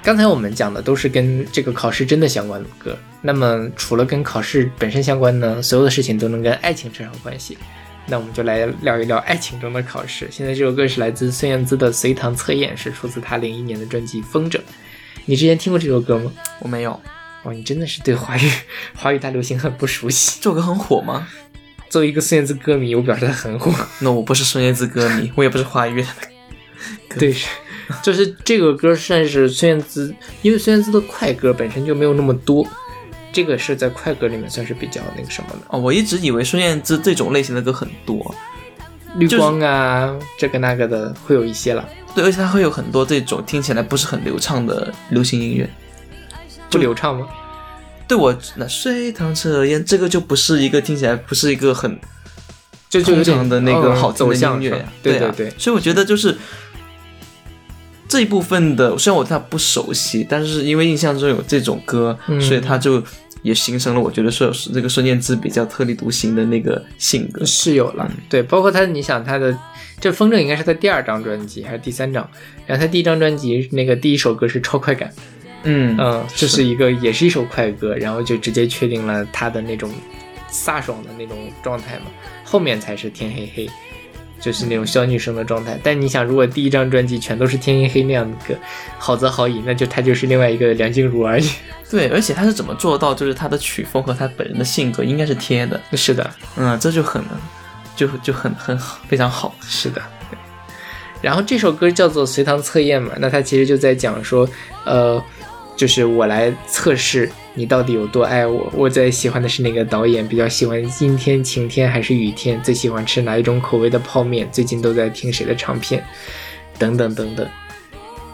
刚才我们讲的都是跟这个考试真的相关的歌，那么除了跟考试本身相关呢，所有的事情都能跟爱情扯上关系。那我们就来聊一聊爱情中的考试。现在这首歌是来自孙燕姿的《随堂测验》，是出自她零一年的专辑《风筝》。你之前听过这首歌吗？我没有，哦，你真的是对华语华语大流行很不熟悉。这首歌很火吗？作为一个孙燕姿歌迷，我表示它很火。那我不是孙燕姿歌迷，我也不是华语乐的。对，就是这个歌算是孙燕姿，因为孙燕姿的快歌本身就没有那么多，这个是在快歌里面算是比较那个什么的。哦，我一直以为孙燕姿这种类型的歌很多，绿光啊，这个那个的会有一些了，对，而且它会有很多这种听起来不是很流畅的流行音乐。不流畅吗？对我那随堂测验这个就不是一个听起来不是一个很就就有点通常的那个嗯好走向是吧音乐呀，啊对对对所以我觉得就是这一部分的，虽然我对它不熟悉，但是因为印象中有这种歌，嗯所以它就也形成了我觉得说是这个孙燕姿比较特立独行的那个性格。是有了，对，包括他，你想他的这《风筝》应该是他第二张专辑还是第三张？然后他第一张专辑那个第一首歌是《超快感》，嗯嗯，这是一个也是一首快歌，然后就直接确定了他的那种飒爽的那种状态嘛。后面才是天黑黑，就是那种小女生的状态。但你想，如果第一张专辑全都是天黑黑那样的歌，好则好矣，那就她就是另外一个梁静茹而已。对，而且他是怎么做到，就是他的曲风和他本人的性格应该是贴的，是的，嗯，这就很就就很很好，非常好。是的。然后这首歌叫做《随堂测验》嘛，那它其实就在讲说，呃，就是我来测试你到底有多爱我。我在喜欢的是哪个导演，比较喜欢阴天、晴天还是雨天，最喜欢吃哪一种口味的泡面，最近都在听谁的唱片，等等等等，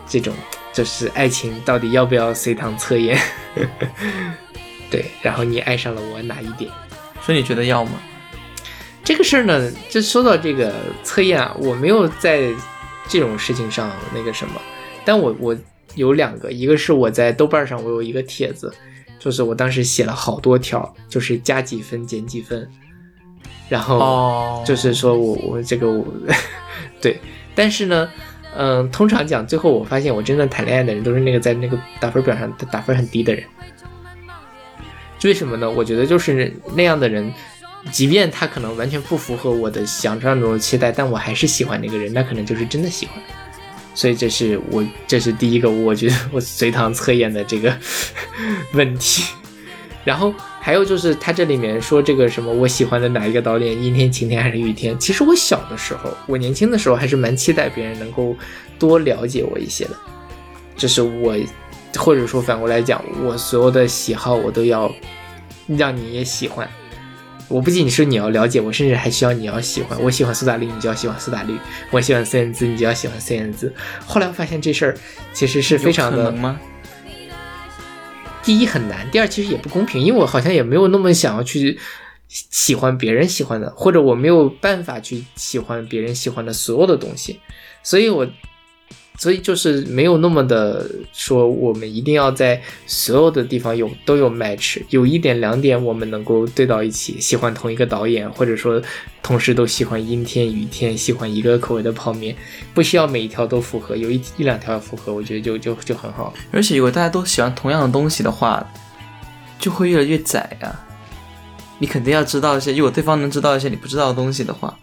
这种就是爱情到底要不要随堂测验？对，然后你爱上了我哪一点？所以你觉得要吗？这个事儿呢，就说到这个测验啊，我没有在这种事情上那个什么，但我我有两个，一个是我在豆瓣上我有一个帖子，就是我当时写了好多条，就是加几分减几分，然后哦就是说我我这个我 对，但是呢，嗯，通常讲最后我发现我真正谈恋爱的人都是那个在那个打分表上打分很低的人，为什么呢？我觉得就是那样的人，即便他可能完全不符合我的想象中的期待，但我还是喜欢那个人，那可能就是真的喜欢。所以这是我这是第一个我觉得我随堂测验的这个 问题。然后还有就是他这里面说这个什么我喜欢的哪一个导演，阴天、晴天还是雨天？其实我小的时候，我年轻的时候还是蛮期待别人能够多了解我一些的，就是我或者说反过来讲，我所有的喜好我都要让你也喜欢。我不仅是你要了解我，甚至还需要你要喜欢。我喜欢苏打绿，你就要喜欢苏打绿；我喜欢孙燕姿，你就要喜欢孙燕姿。后来我发现这事儿其实是非常的？第一很难，第二其实也不公平，因为我好像也没有那么想要去喜欢别人喜欢的，或者我没有办法去喜欢别人喜欢的所有的东西，所以我所以就是没有那么的说我们一定要在所有的地方有都有 match，有一点两点我们能够对到一起，喜欢同一个导演，或者说同时都喜欢阴天雨天，喜欢一个口味的泡面，不需要每一条都符合，有一一两条符合，我觉得就就就很好。而且如果大家都喜欢同样的东西的话，就会越来越窄啊。你肯定要知道一些，如果对方能知道一些你不知道的东西的话，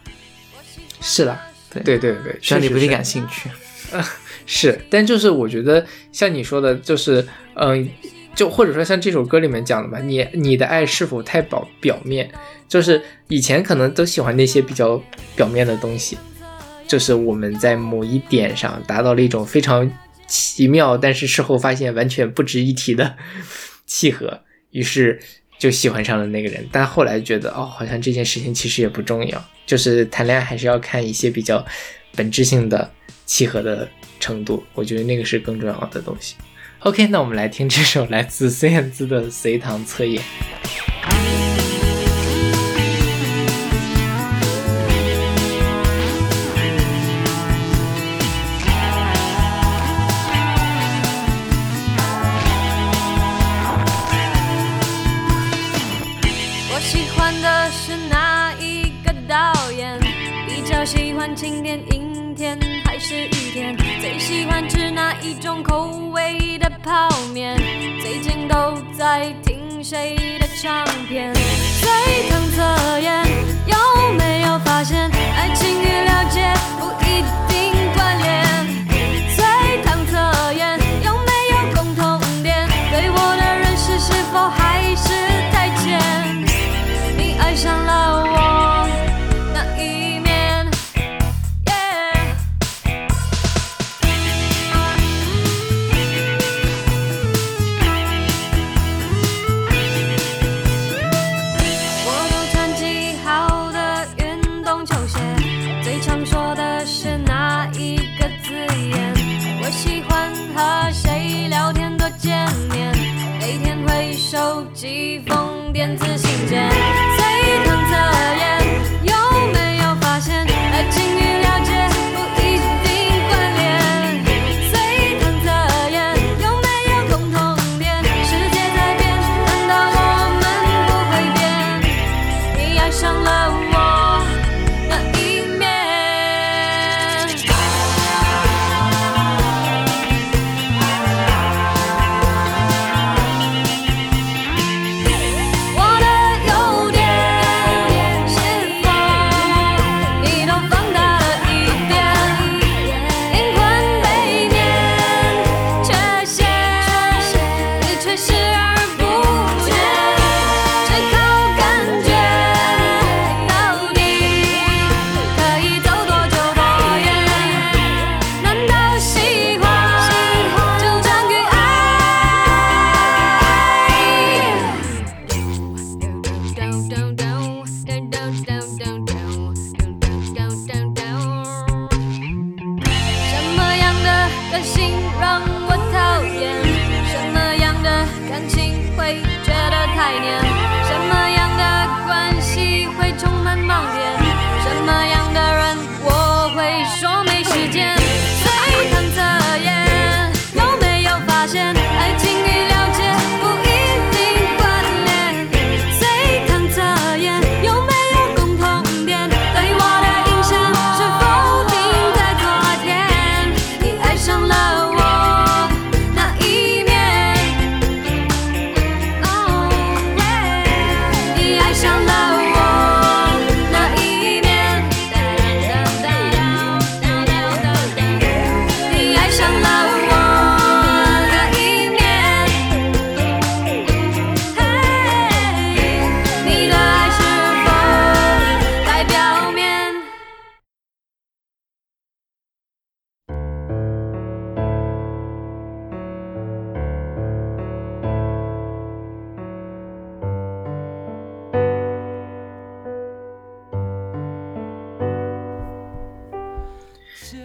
是啦，对对对对，虽然你不一定感兴趣。是，是但就是我觉得像你说的，就是嗯、就或者说像这首歌里面讲的嘛，你你的爱是否太表表面？就是以前可能都喜欢那些比较表面的东西，就是我们在某一点上达到了一种非常奇妙，但是事后发现完全不值一提的契合，于是就喜欢上了那个人。但后来觉得哦，好像这件事情其实也不重要，就是谈恋爱还是要看一些比较本质性的契合的程度，我觉得那个是更重要的东西。OK，那我们来听这首来自孙燕姿的《随堂测验》。我喜欢的是哪一个导演？比较喜欢经典喜欢吃哪一种口味的泡面？最近都在听谁的唱片？随堂测验，有没有发现，爱情与了解不一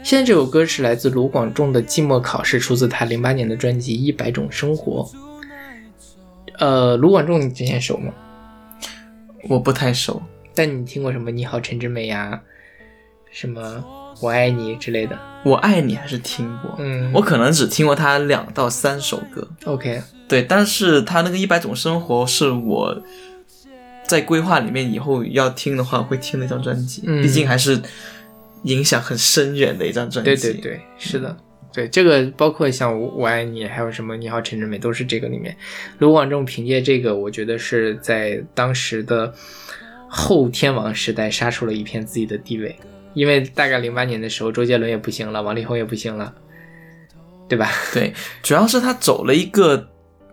现在这首歌是来自卢广仲的《寂寞考试》，出自他零八年的专辑《一百种生活》。呃，卢广仲你之前熟吗？我不太熟。但你听过什么“你好，陈之美”呀，什么“我爱你”之类的？我爱你还是听过，嗯我可能只听过他两到三首歌。OK，对，但是他那个一百种生活是我在规划里面以后要听的话会听的一张专辑，嗯毕竟还是影响很深远的一张专辑。对对对，是的，对这个包括像我我爱你，还有什么你好陈志美，都是这个里面。卢广仲凭借这个，我觉得是在当时的后天王时代杀出了一片自己的地位，因为大概零八年的时候，周杰伦也不行了，王力宏也不行了，对吧？对，主要是他走了一个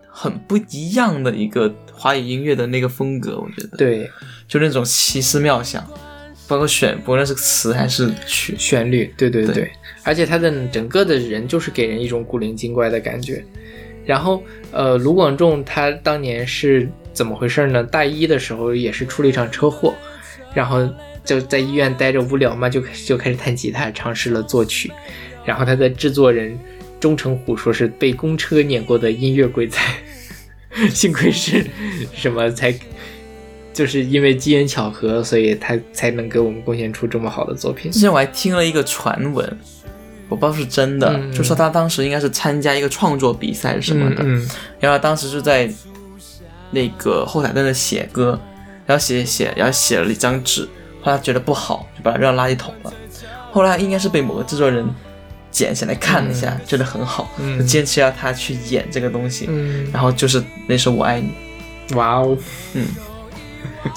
很不一样的一个华语音乐的那个风格，我觉得，对，就那种奇思妙想，包括选，不论是词还是曲，旋律，对对对，对而且他的整个的人就是给人一种古灵精怪的感觉。然后，呃，卢广仲他当年是怎么回事呢？大一的时候也是出了一场车祸，然后就在医院待着无聊嘛，就就开始弹吉他，尝试了作曲。然后他的制作人钟成虎说是被公车碾过的音乐鬼才，幸亏是什么才，就是因为机缘巧合，所以他才能给我们贡献出这么好的作品。之。前我还听了一个传闻，我不知道是真的，嗯就说他当时应该是参加一个创作比赛什么的，嗯嗯。然后当时就在那个后台在那写歌，然后写写写，然后写了一张纸，后来觉得不好，就把它扔到垃圾桶了。后来应该是被某个制作人捡起来看了一下，觉得很好，嗯。就坚持要他去演这个东西。嗯，然后就是那首《我爱你。哇哦，》，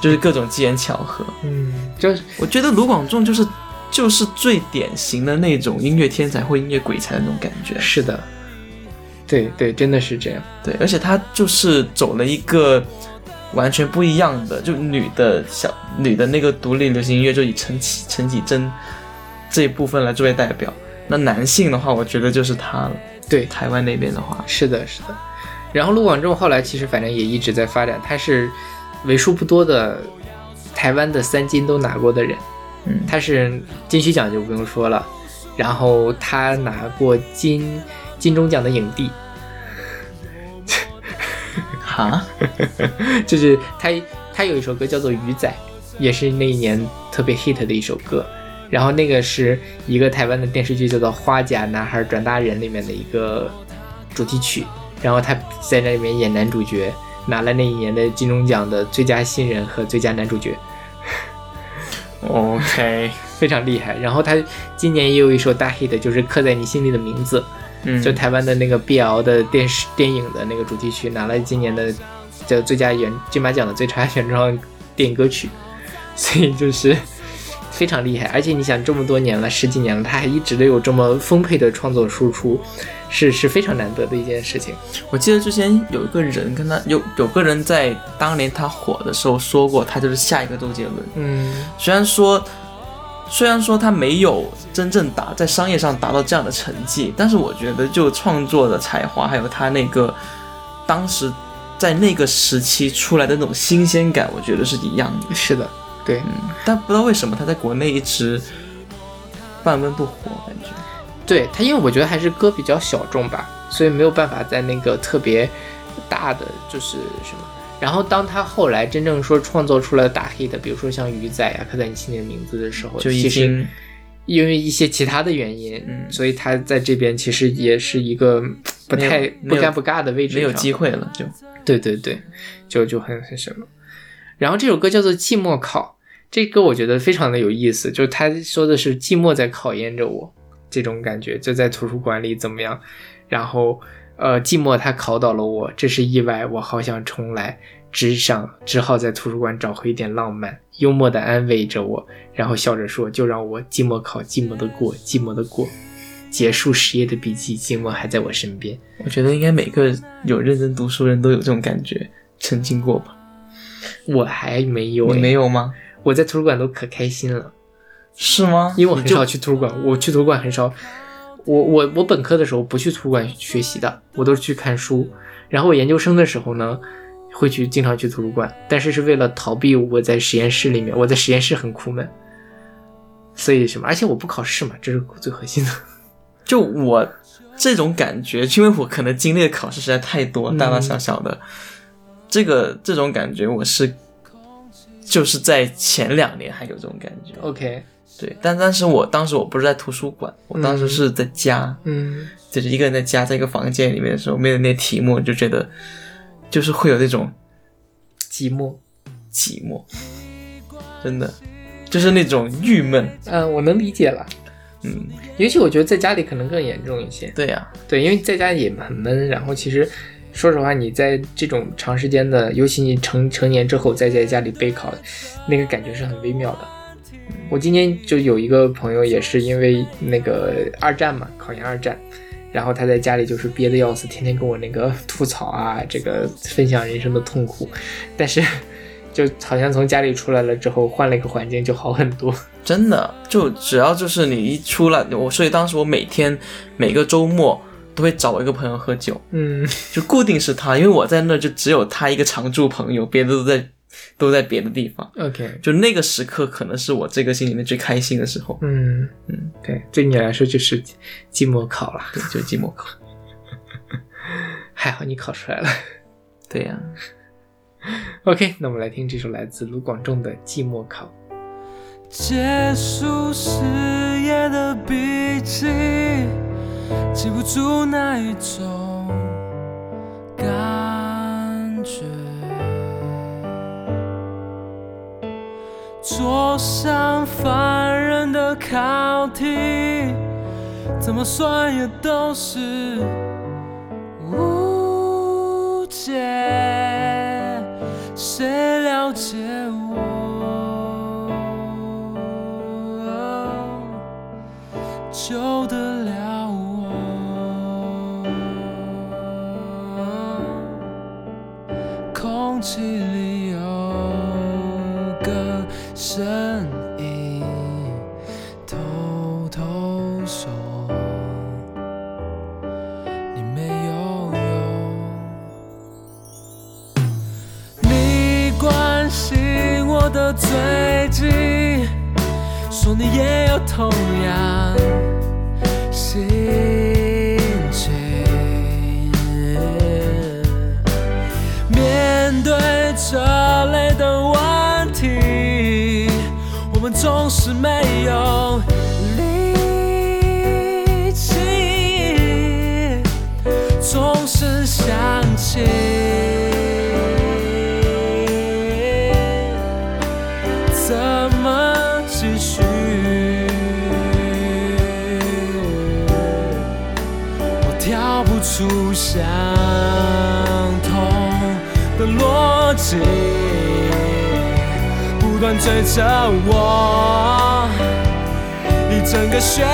就是各种机缘巧合。嗯，就是我觉得卢广仲就是就是最典型的那种音乐天才或音乐鬼才的那种感觉。是的，对对，真的是这样。对，而且他就是走了一个完全不一样的，就女的小女的那个独立流行音乐，就以陈绮陈绮贞这一部分来作为代表。那男性的话，我觉得就是他了。对，台湾那边的话，是的，是的。然后卢广仲后来其实反正也一直在发展，他是为数不多的台湾的三金都拿过的人。嗯他是金曲奖就不用说了，然后他拿过金金钟奖的影帝，哈，就是他他有一首歌叫做《鱼仔》，也是那一年特别 hit 的一首歌。然后那个是一个台湾的电视剧叫做《花甲男孩转大人》里面的一个主题曲，然后他在那里面演男主角，拿了那一年的金钟奖的最佳新人和最佳男主角，OK，非常厉害。然后他今年也有一首大 hit，就是刻在你心里的名字，嗯，就台湾的那个 BL 的电视电影的那个主题曲，拿了今年的叫最佳原金马奖的最佳原创电影歌曲，所以就是非常厉害。而且你想，这么多年了，十几年了，他还一直都有这么丰沛的创作输出，是是非常难得的一件事情。我记得之前有一个人跟他有有个人在当年他火的时候说过，他就是下一个周杰伦。嗯虽然说，虽然说他没有真正达在商业上达到这样的成绩，但是我觉得就创作的才华，还有他那个当时在那个时期出来的那种新鲜感，我觉得是一样的。是的，对，嗯但不知道为什么他在国内一直半温不火，感觉。对他，因为我觉得还是歌比较小众吧，所以没有办法在那个特别大的就是什么。然后当他后来真正说创作出了大 hit 的，比如说像鱼仔呀、刻在你心里的名字的时候，就已其实经因为一些其他的原因，嗯所以他在这边其实也是一个不太不尴不尬的位置，没有机。会了，就对对对，就就很很什么。然后这首歌叫做《寂寞考》，这歌我觉得非常的有意思，就是他说的是寂寞在考验着我这种感觉，就在图书馆里怎么样，然后呃寂寞它考倒了我，这是意外，我好想重来，只想只好在图书馆找回一点浪漫，幽默的安慰着我，然后笑着说，就让我寂寞考，寂寞的过，寂寞的过。结束十页的笔记，寂寞还在我身边。我觉得应该每个有认真读书人都有这种感觉，曾经过吧？我还没有、你没有吗？我在图书馆都可开心了。是吗？因为我很少去图书馆，我去图书馆很少。我我我本科的时候不去图书馆学习的，我都是去看书。然后我研究生的时候呢，会去经常去图书馆，但是是为了逃避我在实验室里面，我在实验室很苦闷。所以什么？而且我不考试嘛，这是最核心的。就我这种感觉，因为我可能经历的考试实在太多，嗯大大小小的，这个这种感觉我是就是在前两年还有这种感觉。OK，对，但但是我当时我不是在图书馆，我当时是在家，嗯，就是一个人在家，在一个房间里面的时候，面对那些题目，就觉得就是会有那种寂寞。寂寞，真的就是那种郁闷。嗯，我能理解了。嗯，尤其我觉得在家里可能更严重一些。对呀、对，因为在家也很闷，然后其实说实话，你在这种长时间的，尤其你成成年之后再在家里备考，那个感觉是很微妙的。我今天就有一个朋友，也是因为那个二战嘛，考研二战，然后他在家里就是憋得要死，天天跟我那个 吐槽啊，这个分享人生的痛苦，但是就好像从家里出来了之后，换了一个环境就好很多。真的，就只要就是你一出来，我所以当时我每天每个周末都会找我一个朋友喝酒，嗯，就固定是他，因为我在那就只有他一个常驻朋友，别的都在都在别的地方。OK，就那个时刻，可能是我这个心里面最开心的时候。嗯嗯，对，对你来说就是寂寞考了。对，就寂寞考。还好你考出来了。对呀、OK，那我们来听这首来自卢广仲的《寂寞考》。结束十页的笔记，记不住那一种感觉。桌上烦人的考题，怎么算也都是无解。谁了解我？救得了我？空气追着我。一整个学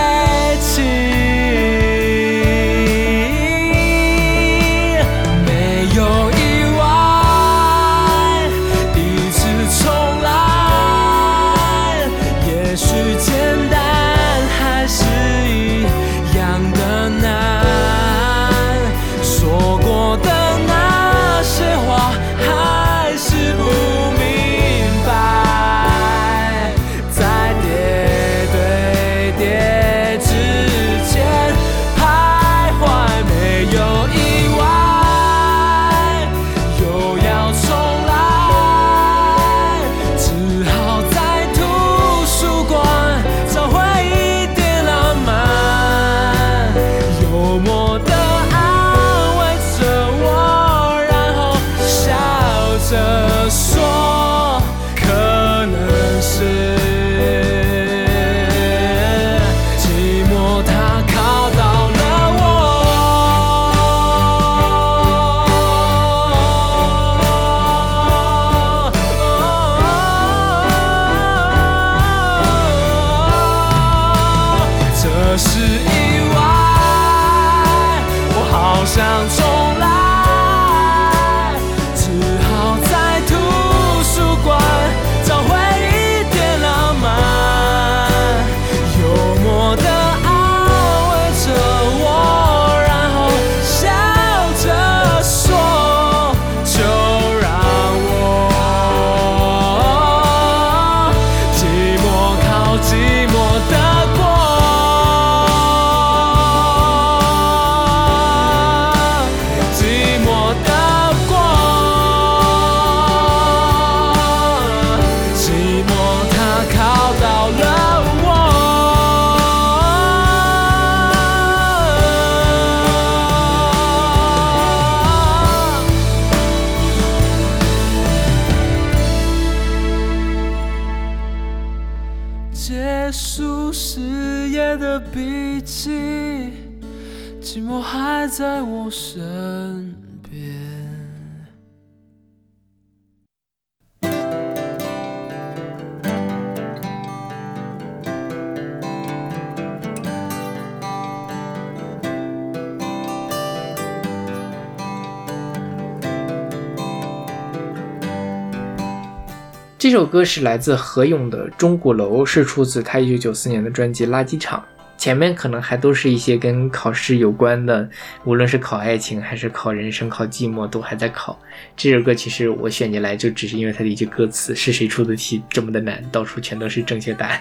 这首歌是来自何勇的《钟鼓楼》，是出自他1994年的专辑《垃圾场》。前面可能还都是一些跟考试有关的，无论是考爱情还是考人生、考寂寞，都还在考。这首歌其实我选进来就只是因为它的一句歌词：“是谁出的题这么的难，到处全都是正确答案。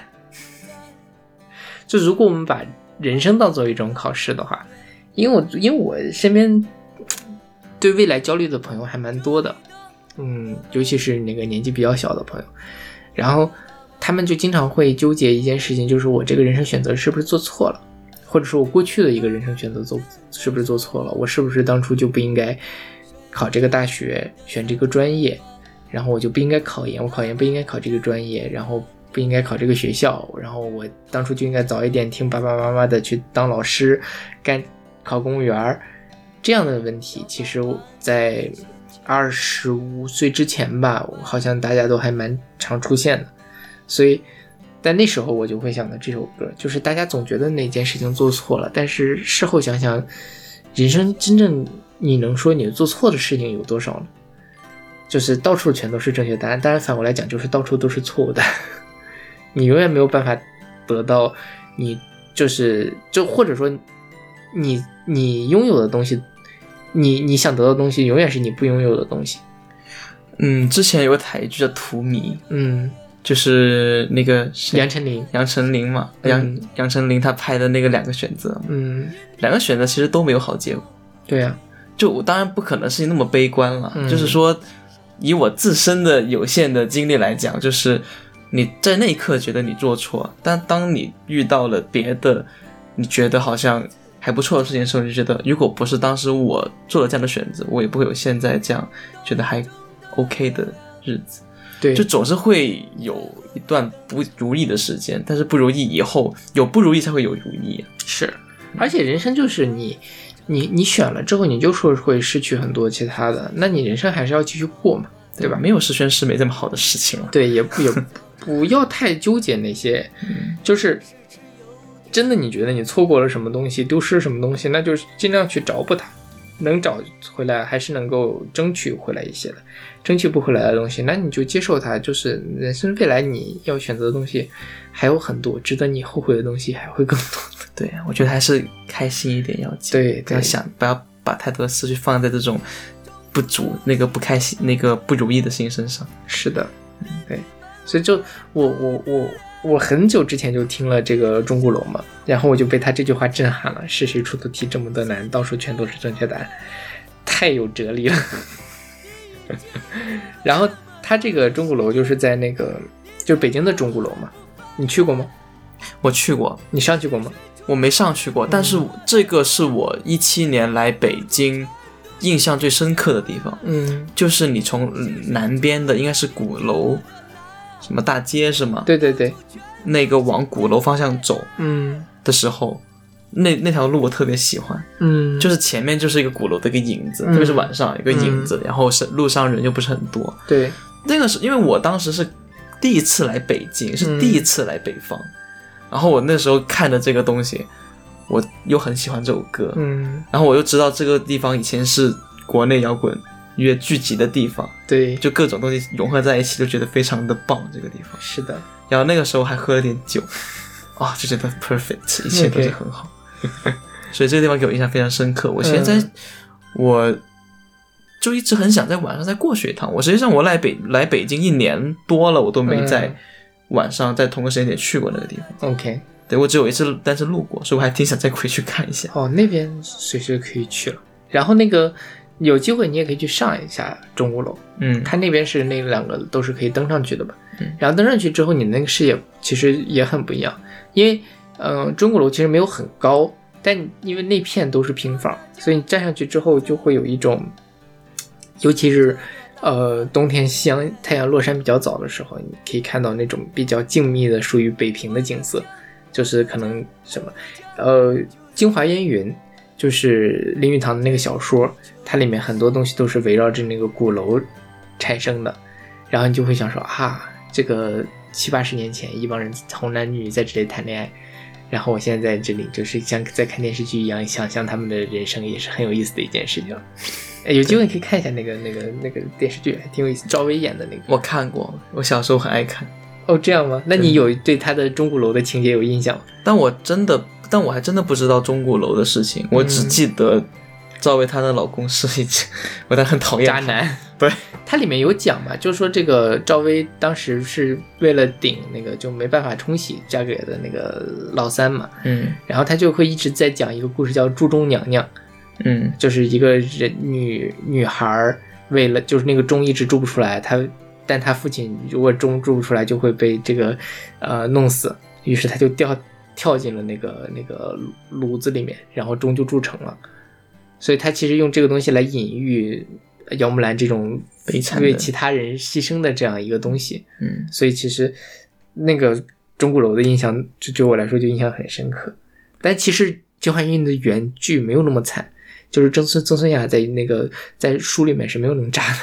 ”就如果我们把人生当做一种考试的话，因为我因为我身边对未来焦虑的朋友还蛮多的，嗯，尤其是那个年纪比较小的朋友，然后他们就经常会纠结一件事情，就是我这个人生选择是不是做错了，或者说我过去的一个人生选择做是不是做错了，我是不是当初就不应该考这个大学，选这个专业，然后我就不应该考研，我考研不应该考这个专业，然后不应该考这个学校，然后我当初就应该早一点听爸爸妈妈的去当老师，干考公务员儿，这样的问题，其实我在二十五岁之前吧，好像大家都还蛮常出现的，所以在那时候我就会想到这首歌，就是大家总觉得哪件事情做错了，但是事后想想，人生真正你能说你做错的事情有多少呢？就是到处全都是正确答案，当然反过来讲，就是到处都是错误的，你永远没有办法得到你就是就或者说你你拥有的东西，你你想得到的东西，永远是你不拥有的东西。嗯，之前有个台剧叫《荼蘼》，嗯，就是那个谁杨丞琳，杨丞琳嘛，嗯。杨杨丞琳她拍的那个两个选择，嗯，两个选择其实都没有好结果。对呀、就我当然不可能是那么悲观了，嗯。就是说，以我自身的有限的经历来讲，就是你在那一刻觉得你做错，但当你遇到了别的，你觉得好像还不错的事情的时候，你就觉得如果不是当时我做了这样的选择，我也不会有现在这样觉得还 OK 的日子。对，就总是会有一段不如意的时间，但是不如意以后有不如意才会有如意。是，而且人生就是你，你你选了之后，你就说会失去很多其他的，那你人生还是要继续过嘛，对吧？没有十全十美这么好的事情了。对，也不也不 不要太纠结那些，就是真的你觉得你错过了什么东西，丢失什么东西，那就是尽量去找补它，能找回来还是能够争取回来一些的，争取不回来的东西，那你就接受它，就是人生未来你要选择的东西还有很多，值得你后悔的东西还会更多。对，我觉得还是开心一点要紧。对对不要想，不要把太多的思绪放在这种不足、那个不开心、那个不如意的事情身上。是的，对，所以就我我我我很久之前就听了这个钟鼓楼嘛，然后我就被他这句话震撼了：是谁出的题这么的难，到处全都是正确答案，太有哲理了。然后他这个钟鼓楼就是在那个就是北京的钟鼓楼嘛，你去过吗？我去过，你上去过吗？我没上去过，但是这个是我一七年来北京印象最深刻的地方，嗯，就是你从嗯南边的应该是鼓楼，什么大街是吗？对对对，那个往鼓楼方向走嗯。的时候，那那条路我特别喜欢，嗯，就是前面就是一个鼓楼的一个影子，嗯。特别是晚上一个影子，然后是路上人又不是很多。对，那个是因为我当时是第一次来北京，是嗯第一次来北方，然后我那时候看着这个东西，我又很喜欢这首歌，嗯。然后我又知道这个地方以前是国内摇滚乐聚集的地方，对，就各种东西融合在一起，就觉得非常的棒。这个地方，是的，然后那个时候还喝了点酒，啊、就觉得 perfect，一切都是很好。所以这个地方给我印象非常深刻。我现在、嗯我就一直很想在晚上再过去一趟。我实际上我来北来北京一年多了，我都没在嗯晚上在同个时间点去过那个地方。OK，对我只有一次单是路过，所以我还挺想再回去看一下。哦，那边随时可以去了。然后那个有机会你也可以去上一下钟鼓楼，嗯，它那边是那两个都是可以登上去的吧？嗯然后登上去之后，你那个视野其实也很不一样，因为嗯、呃钟鼓楼其实没有很高，但因为那片都是平房，所以你站上去之后就会有一种，尤其是呃冬天夕阳太阳落山比较早的时候，你可以看到那种比较静谧的属于北平的景色，就是可能什么呃京华烟云。就是林语堂的那个小说，它里面很多东西都是围绕着那个鼓楼产生的，然后你就会想说啊，这个七八十年前一帮人红男女在这里谈恋爱，然后我现在在这里就是像在看电视剧一样想象他们的人生，也是很有意思的一件事情。哎有机会可以看一下那个那个那个电视剧，还挺有意思，赵薇演的那个。我看过，我小时候很爱看，哦，这样吗？那你有对他的钟鼓楼的情节有印象吗？但我真的，但我还真的不知道钟鼓楼的事情，我只记得赵薇她的老公是一只，我她很讨厌他。渣男。对，它里面有讲嘛，就是说这个赵薇当时是为了顶那个就没办法冲洗嫁给了那个老三嘛，嗯然后他就会一直在讲一个故事叫猪中娘娘，嗯就是一个人女女孩儿为了就是那个钟一直住不出来，她但他父亲如果钟铸不出来就会被这个呃弄死，于是他就掉跳进了那个那个炉子里面，然后钟就铸成了。所以他其实用这个东西来隐喻姚木兰这种悲惨的为其他人牺牲的这样一个东西。嗯所以其实那个钟鼓楼的印象，就对我来说就印象很深刻。但其实《金环运》的原剧没有那么惨，就是曾孙曾孙雅在那个在书里面是没有那么渣的。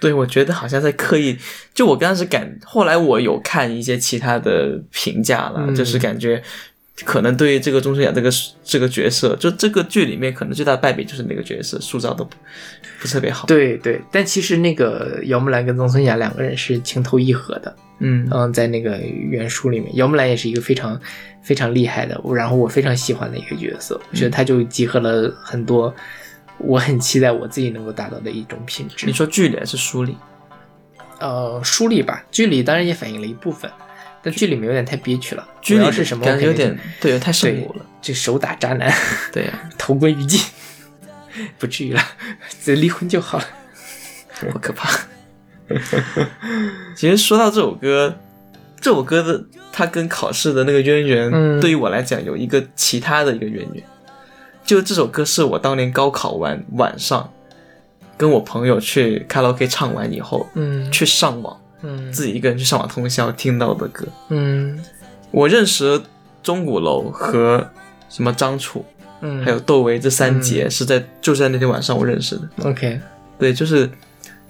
对，我觉得好像在刻意，就我刚开始感，后来我有看一些其他的评价了，嗯就是感觉可能对于这个钟声雅这个这个角色，就这个剧里面可能最大的败笔就是那个角色塑造的不不是特别好。，对对，但其实那个姚木兰跟曾孙雅两个人是情投意合的。嗯嗯，在那个原书里面，姚木兰也是一个非常非常厉害的，然后我非常喜欢的一个角色。我觉得他就集合了很多我很期待我自己能够达到的一种品质。你说剧里还是书里？呃，书里吧，剧里当然也反映了一部分，但剧里面有点太憋屈了。剧里主要是什么？感觉有点对，太生活了。这手打渣男，对呀、投奔于尽，不至于了，这离婚就好了。好可怕。其实说到这首歌，这首歌的它跟考试的那个渊源，嗯对于我来讲有一个其他的一个渊源。就这首歌是我当年高考完晚上，跟我朋友去卡拉 OK 唱完以后，嗯。去上网，嗯。自己一个人去上网通宵听到的歌。嗯。我认识钟鼓楼和什么张楚，嗯，还有窦唯这三杰是在就是在那天晚上我认识的。OK，对，就是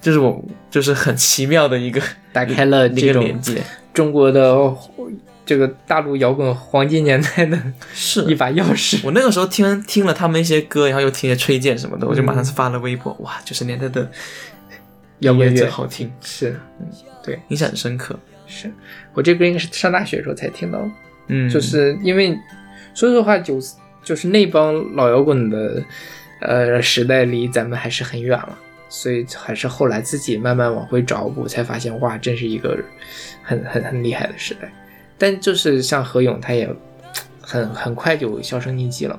就是我就是很奇妙的一个打开了一这种个连接，中国的这个大陆摇滚黄金年代的是一把钥匙。我那个时候听听了他们一些歌，然后又听一些崔健什么的，我就马上发了微博，哇，九十年代的摇滚乐好听，是对印象很深刻。是，我这歌应该是上大学的时候才听到。嗯，就是因为说实话，九就是那帮老摇滚的呃时代离咱们还是很远了，所以还是后来自己慢慢往回找补，才发现哇，真是一个很很很厉害的时代。但就是像何勇，他也很很快就销声匿迹了，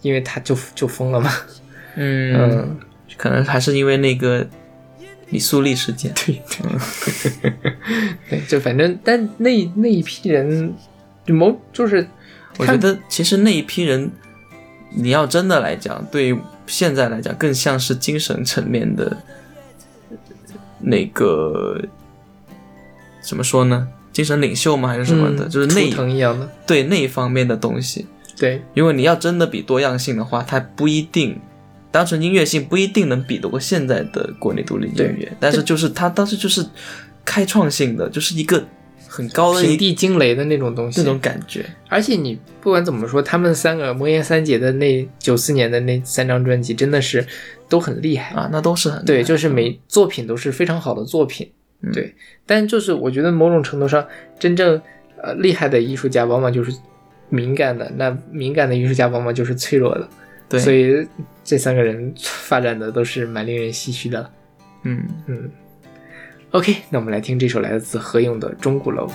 因为他就就疯了嘛。嗯，嗯，可能还是因为那个李素丽事件。对对，就反正但那那一批人，某就是我觉得其实那一批人，你要真的来讲，对现在来讲，更像是精神层面的那个怎么说呢？精神领袖吗？还是什么的？嗯就是那图腾一样的，对那一方面的东西。对，如果你要真的比多样性的话，它不一定，单纯音乐性不一定能比得过现在的国内独立音乐。但是就是它当时就是开创性的，就是一个很高的一平地惊雷的那种东西，那种感觉。而且你不管怎么说，他们三个魔岩三杰的那九四年的那三张专辑真的是都很厉害啊，那都是很对，就是每作品都是非常好的作品，嗯对。但就是我觉得某种程度上，真正呃厉害的艺术家往往就是敏感的，那敏感的艺术家往往就是脆弱的，对，所以这三个人 发展的都是蛮令人唏嘘的。嗯。嗯，OK，那我们来听这首来自何勇的《钟鼓楼》。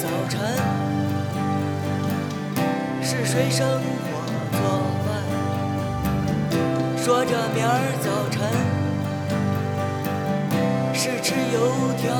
早晨，是谁生火做饭？说着明儿早晨，是吃油条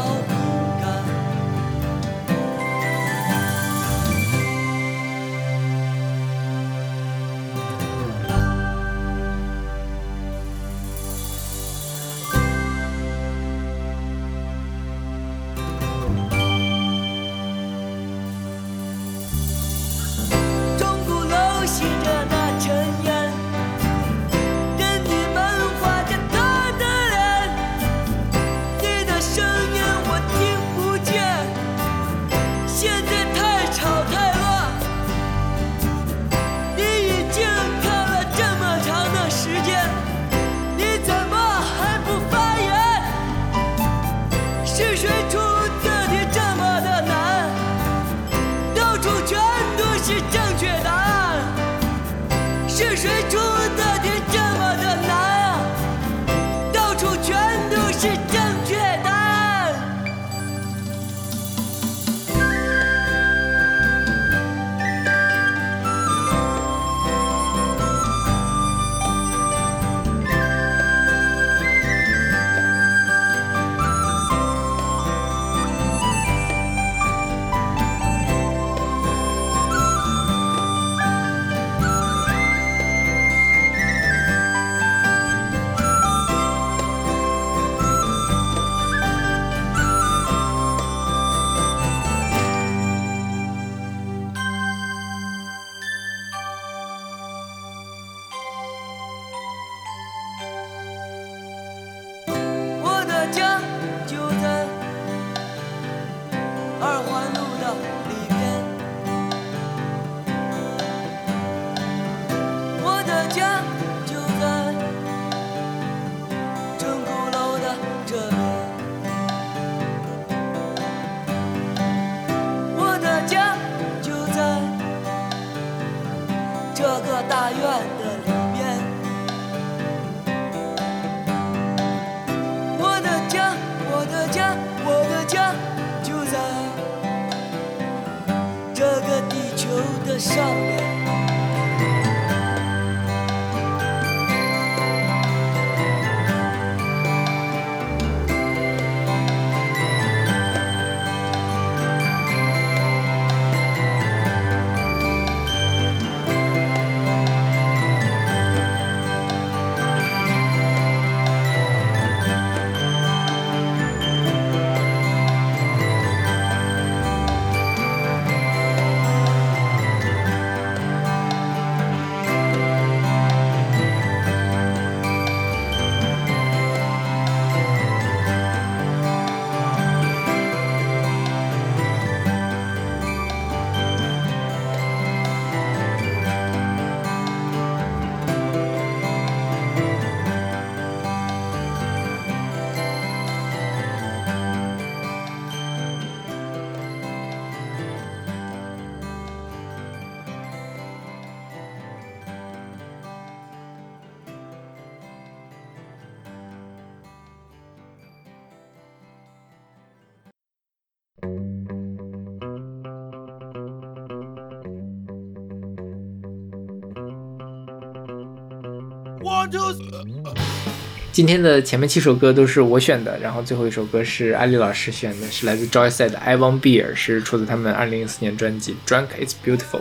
今天的前面七首歌都是我选的，然后最后一首歌是艾丽老师选的，是来自 Joyside 的《I Want Beer》，是出自他们二零零四年专辑《Drunk It's Beautiful》。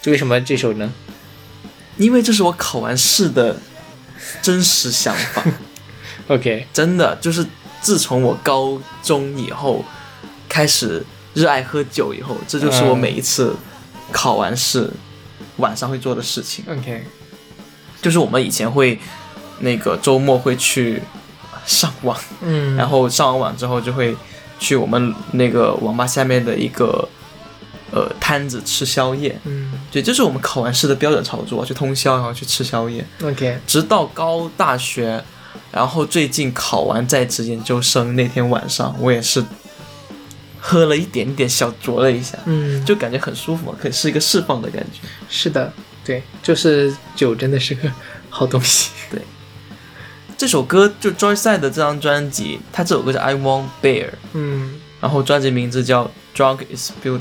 这为什么这首呢因为这是我考完试的真实想法？OK，真的就是自从我高中以后开始热爱喝酒以后，这就是我每一次考完试晚上会做的事情。OK，就是我们以前会那个周末会去上网，嗯，然后上完网之后就会去我们那个网吧下面的一个呃摊子吃宵夜。嗯对，这是我们考完试的标准操作，去通宵，然后去吃宵夜。，OK，直到高大学，然后最近考完在职研究生那天晚上，我也是喝了一点点，小酌了一下，嗯，就感觉很舒服，可以是一个释放的感觉。是的，对，就是酒真的是个好东西。对这首歌就 Joyside 的这张专辑，它这首歌叫《I Won't Bear，》，嗯然然后专辑名字叫《Drunk Is Beautiful》，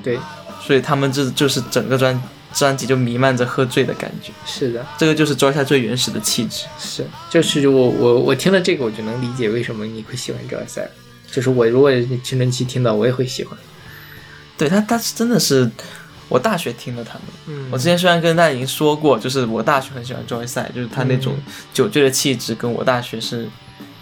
对，所以他们这就是整个专专辑就弥漫着喝醉的感觉，是的，这个就是 Joy 最原始的气质。是，就是我我我听了这个，我就能理解为什么你会喜欢 Joyce 了。就是我如果青春期听到，我也会喜欢。对他，他是真的是我大学听的他们。嗯我之前虽然跟大家已经说过，就是我大学很喜欢 Joy 赛，就是他那种嗯酒醉的气质跟我大学是，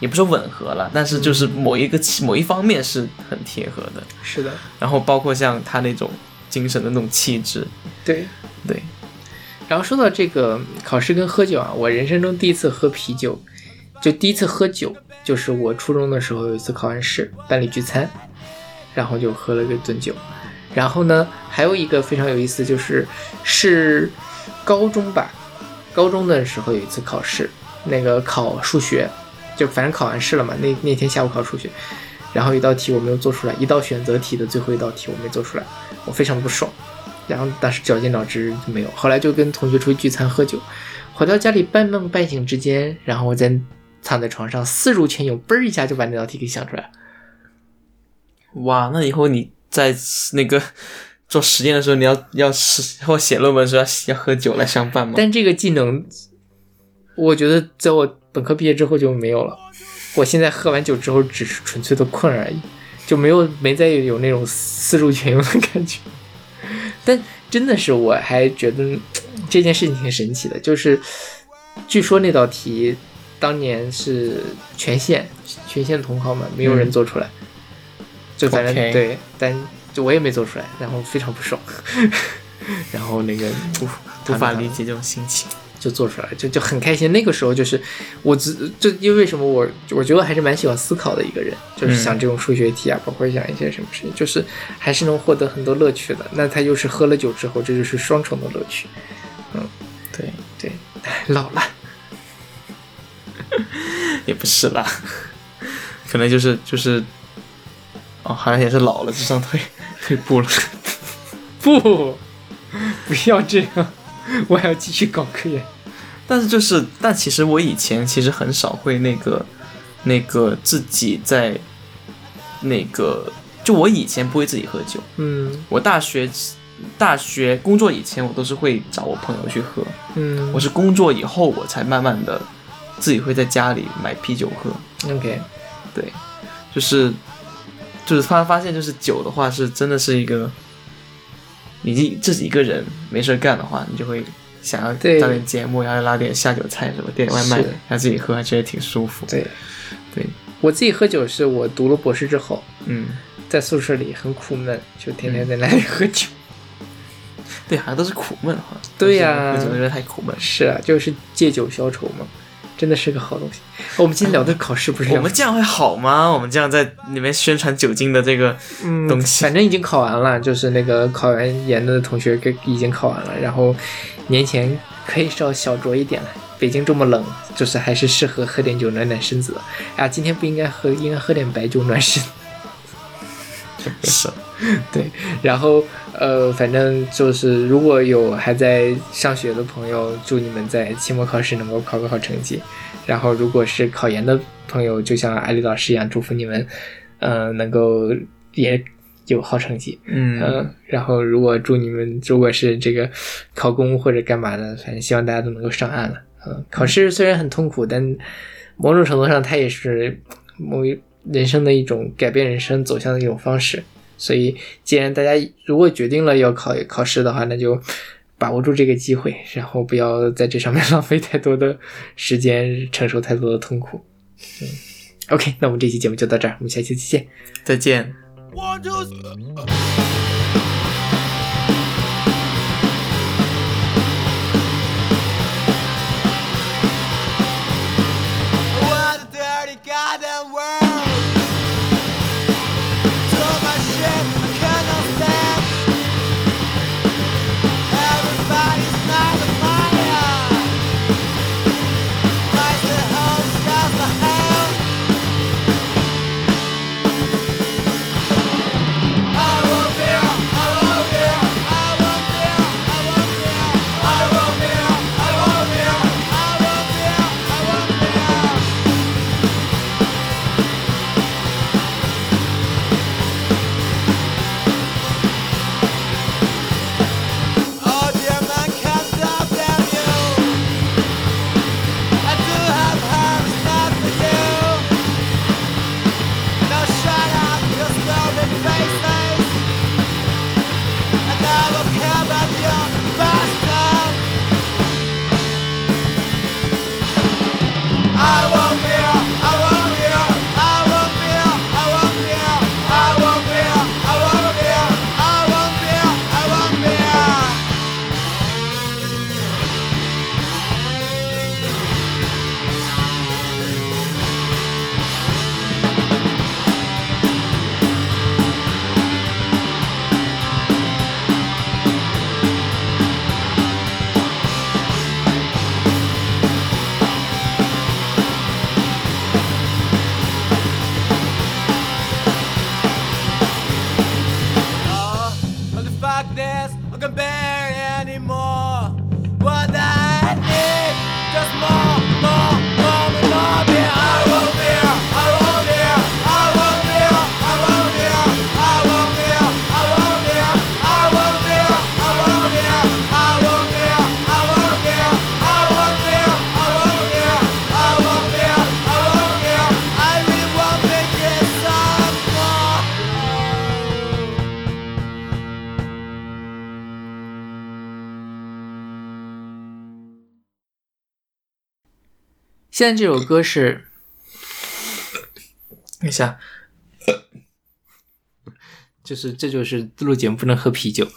也不是吻合了，但是就是某一个气某一方面是很贴合的。是的，然后包括像他那种精神的那种气质，对。对，然后说到这个考试跟喝酒啊，我人生中第一次喝啤酒，就第一次喝酒，就是我初中的时候有一次考完试，班里聚餐，然后就喝了个顿酒。然后呢，还有一个非常有意思，就是是高中吧，高中的时候有一次考试，那个考数学，就反正考完试了嘛，那那天下午考数学，然后一道题我没有做出来，一道选择题的最后一道题我没做出来，我非常不爽。然后当时绞尽脑汁就没有，后来就跟同学出去聚餐喝酒，回到家里半梦半醒之间，然后我在躺在床上四入全涌，嘣一下就把那道题给想出来。哇，那以后你在那个 做实验的时候，你要要是或写论文的时候要要喝酒来相伴吗？但这个技能，我觉得在我本科毕业之后就没有了。我现在喝完酒之后只是纯粹的困而已，就没有没再有那种四入全涌的感觉。但真的是，我还觉得嗯这件事情挺神奇的，就是据说那道题当年是全县全县统考嘛，没有人做出来，就反正对，但就我也没做出来，然后非常不爽，然后那个无法理解这种心情。就做出来了，就就很开心。那个时候就是我只就因为为什么我我觉得还是蛮喜欢思考的一个人，就是想这种数学题啊，包括想一些什么事情，就是还是能获得很多乐趣的。那他又是喝了酒之后，这就是双重的乐趣。嗯对，对，老了，也不是啦，可能就是就是，哦，好像也是老了，智商退退步了。不，不要这样，我还要继续搞科研。但是就是，但其实我以前其实很少会那个那个自己在那个，就我以前不会自己喝酒。嗯我大学大学工作以前，我都是会找我朋友去喝。嗯，我是工作以后，我才慢慢的自己会在家里买啤酒喝。OK，对，就是就是发发现，就是酒的话是真的是一个，你自自己一个人没事干的话，你就会想要对找点节目，然后拉点下酒菜什么，点点外卖是，然后自己喝，还觉得挺舒服。对对，我自己喝酒是我读了博士之后，嗯，在宿舍里很苦闷，就天天在那里喝酒。对，好像都是苦闷哈。对呀喝酒的人太苦闷。是啊，就是借酒消愁嘛，真的是个好东西。哦我们今天聊的考试不是聊我们这样会好吗？我们这样在里面宣传酒精的这个嗯东西，反正已经考完了，就是那个考完研的同学给已经考完了，然后年前可以稍小酌一点了。北京这么冷，就是还是适合喝点酒暖暖身子的。啊，今天不应该喝，应该喝点白酒暖身。是 对，然后呃，反正就是如果有还在上学的朋友，祝你们在期末考试能够考个好成绩。然后如果是考研的朋友，就像艾丽老师一样，祝福你们，呃，能够也有好成绩。嗯嗯，然后如果祝你们如果是这个考公或者干嘛的，反正希望大家都能够上岸了。嗯，考试虽然很痛苦，但某种程度上它也是某一人生的一种改变人生走向的一种方式。所以，既然大家如果决定了要考考试的话，那就把握住这个机会，然后不要在这上面浪费太多的时间，承受太多的痛苦。嗯，OK，那我们这期节目就到这儿，我们下期再见。再见。One, two, 现在这首歌是等一下，就是这就是录节目不能喝啤酒。